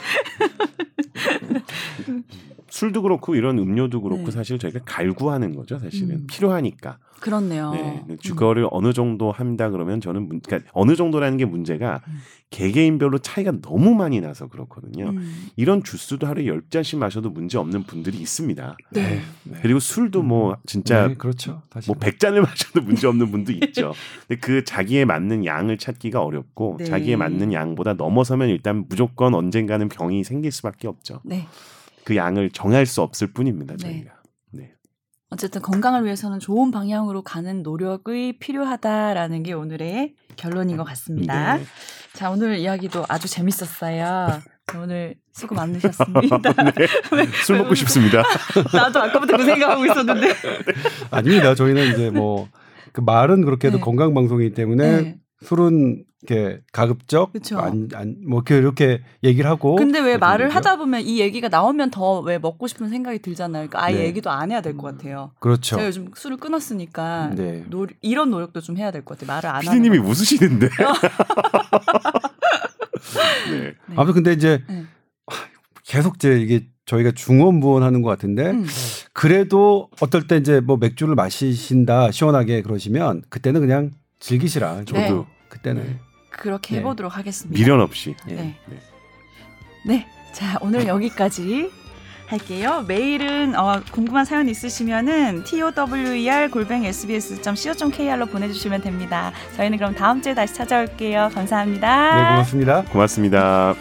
술도 그렇고 이런 음료도 그렇고 네. 사실 저희가 갈구하는 거죠. 사실은 음. 필요하니까. 그렇네요. 네. 음. 주거를 어느 정도 한다 그러면 저는 문, 그러니까 어느 정도라는 게 문제가 음. 개개인별로 차이가 너무 많이 나서 그렇거든요. 음. 이런 주스도 하루에 열 잔씩 마셔도 문제 없는 분들이 있습니다. 네. 네. 그리고 술도 뭐 진짜 네, 그렇죠. 사실. 뭐 100잔을 마셔도 문제 없는 분도 있죠. 근데 그 자기에 맞는 양을 찾기가 어렵고 네. 자기에 맞는 양보다 넘어서면 일단 무조건 언젠가는 병이 생길 수밖에 없죠. 네. 그 양을 정할 수 없을 뿐입니다. 네. 저희가. 네. 어쨌든 건강을 위해서는 좋은 방향으로 가는 노력이 필요하다라는 게 오늘의 결론인 것 같습니다. 네. 자, 오늘 이야기도 아주 재밌었어요. 자, 오늘 수고 많으셨습니다. 네. 술 먹고 싶습니다. 나도 아까부터 그 생각하고 있었는데. 아닙니다. 저희는 이제 뭐 그 말은 그렇게 해도 네. 건강 방송이기 때문에 네. 술은 이렇게 가급적 그쵸. 안, 안, 뭐 이렇게, 이렇게 얘기를 하고 근데 왜 말을. 하다 보면 이 얘기가 나오면 더 왜 먹고 싶은 생각이 들잖아요. 그러니까 아예 네. 얘기도 안 해야 될 것 같아요. 그렇죠. 제가 요즘 술을 끊었으니까 네. 노, 이런 노력도 좀 해야 될 것 같아요. 말을 안 하는 피디님이 거. 웃으시는데. 네. 네. 아무튼 근데 이제 네. 계속 이제 이게 저희가 중원부원하는 것 같은데 음. 그래도 어떨 때 이제 뭐 맥주를 마시신다 시원하게 그러시면 그때는 그냥 즐기시라. 저도 네. 그때는 네. 그렇게 네. 해보도록 하겠습니다. 미련 없이. 예. 네. 네. 네. 자, 오늘 여기까지 할게요. 메일은 어, 궁금한 사연 있으시면은 tower 골뱅 sbs.co.kr로 보내주시면 됩니다. 저희는 그럼 다음 주에 다시 찾아올게요. 감사합니다. 네, 고맙습니다. 고맙습니다.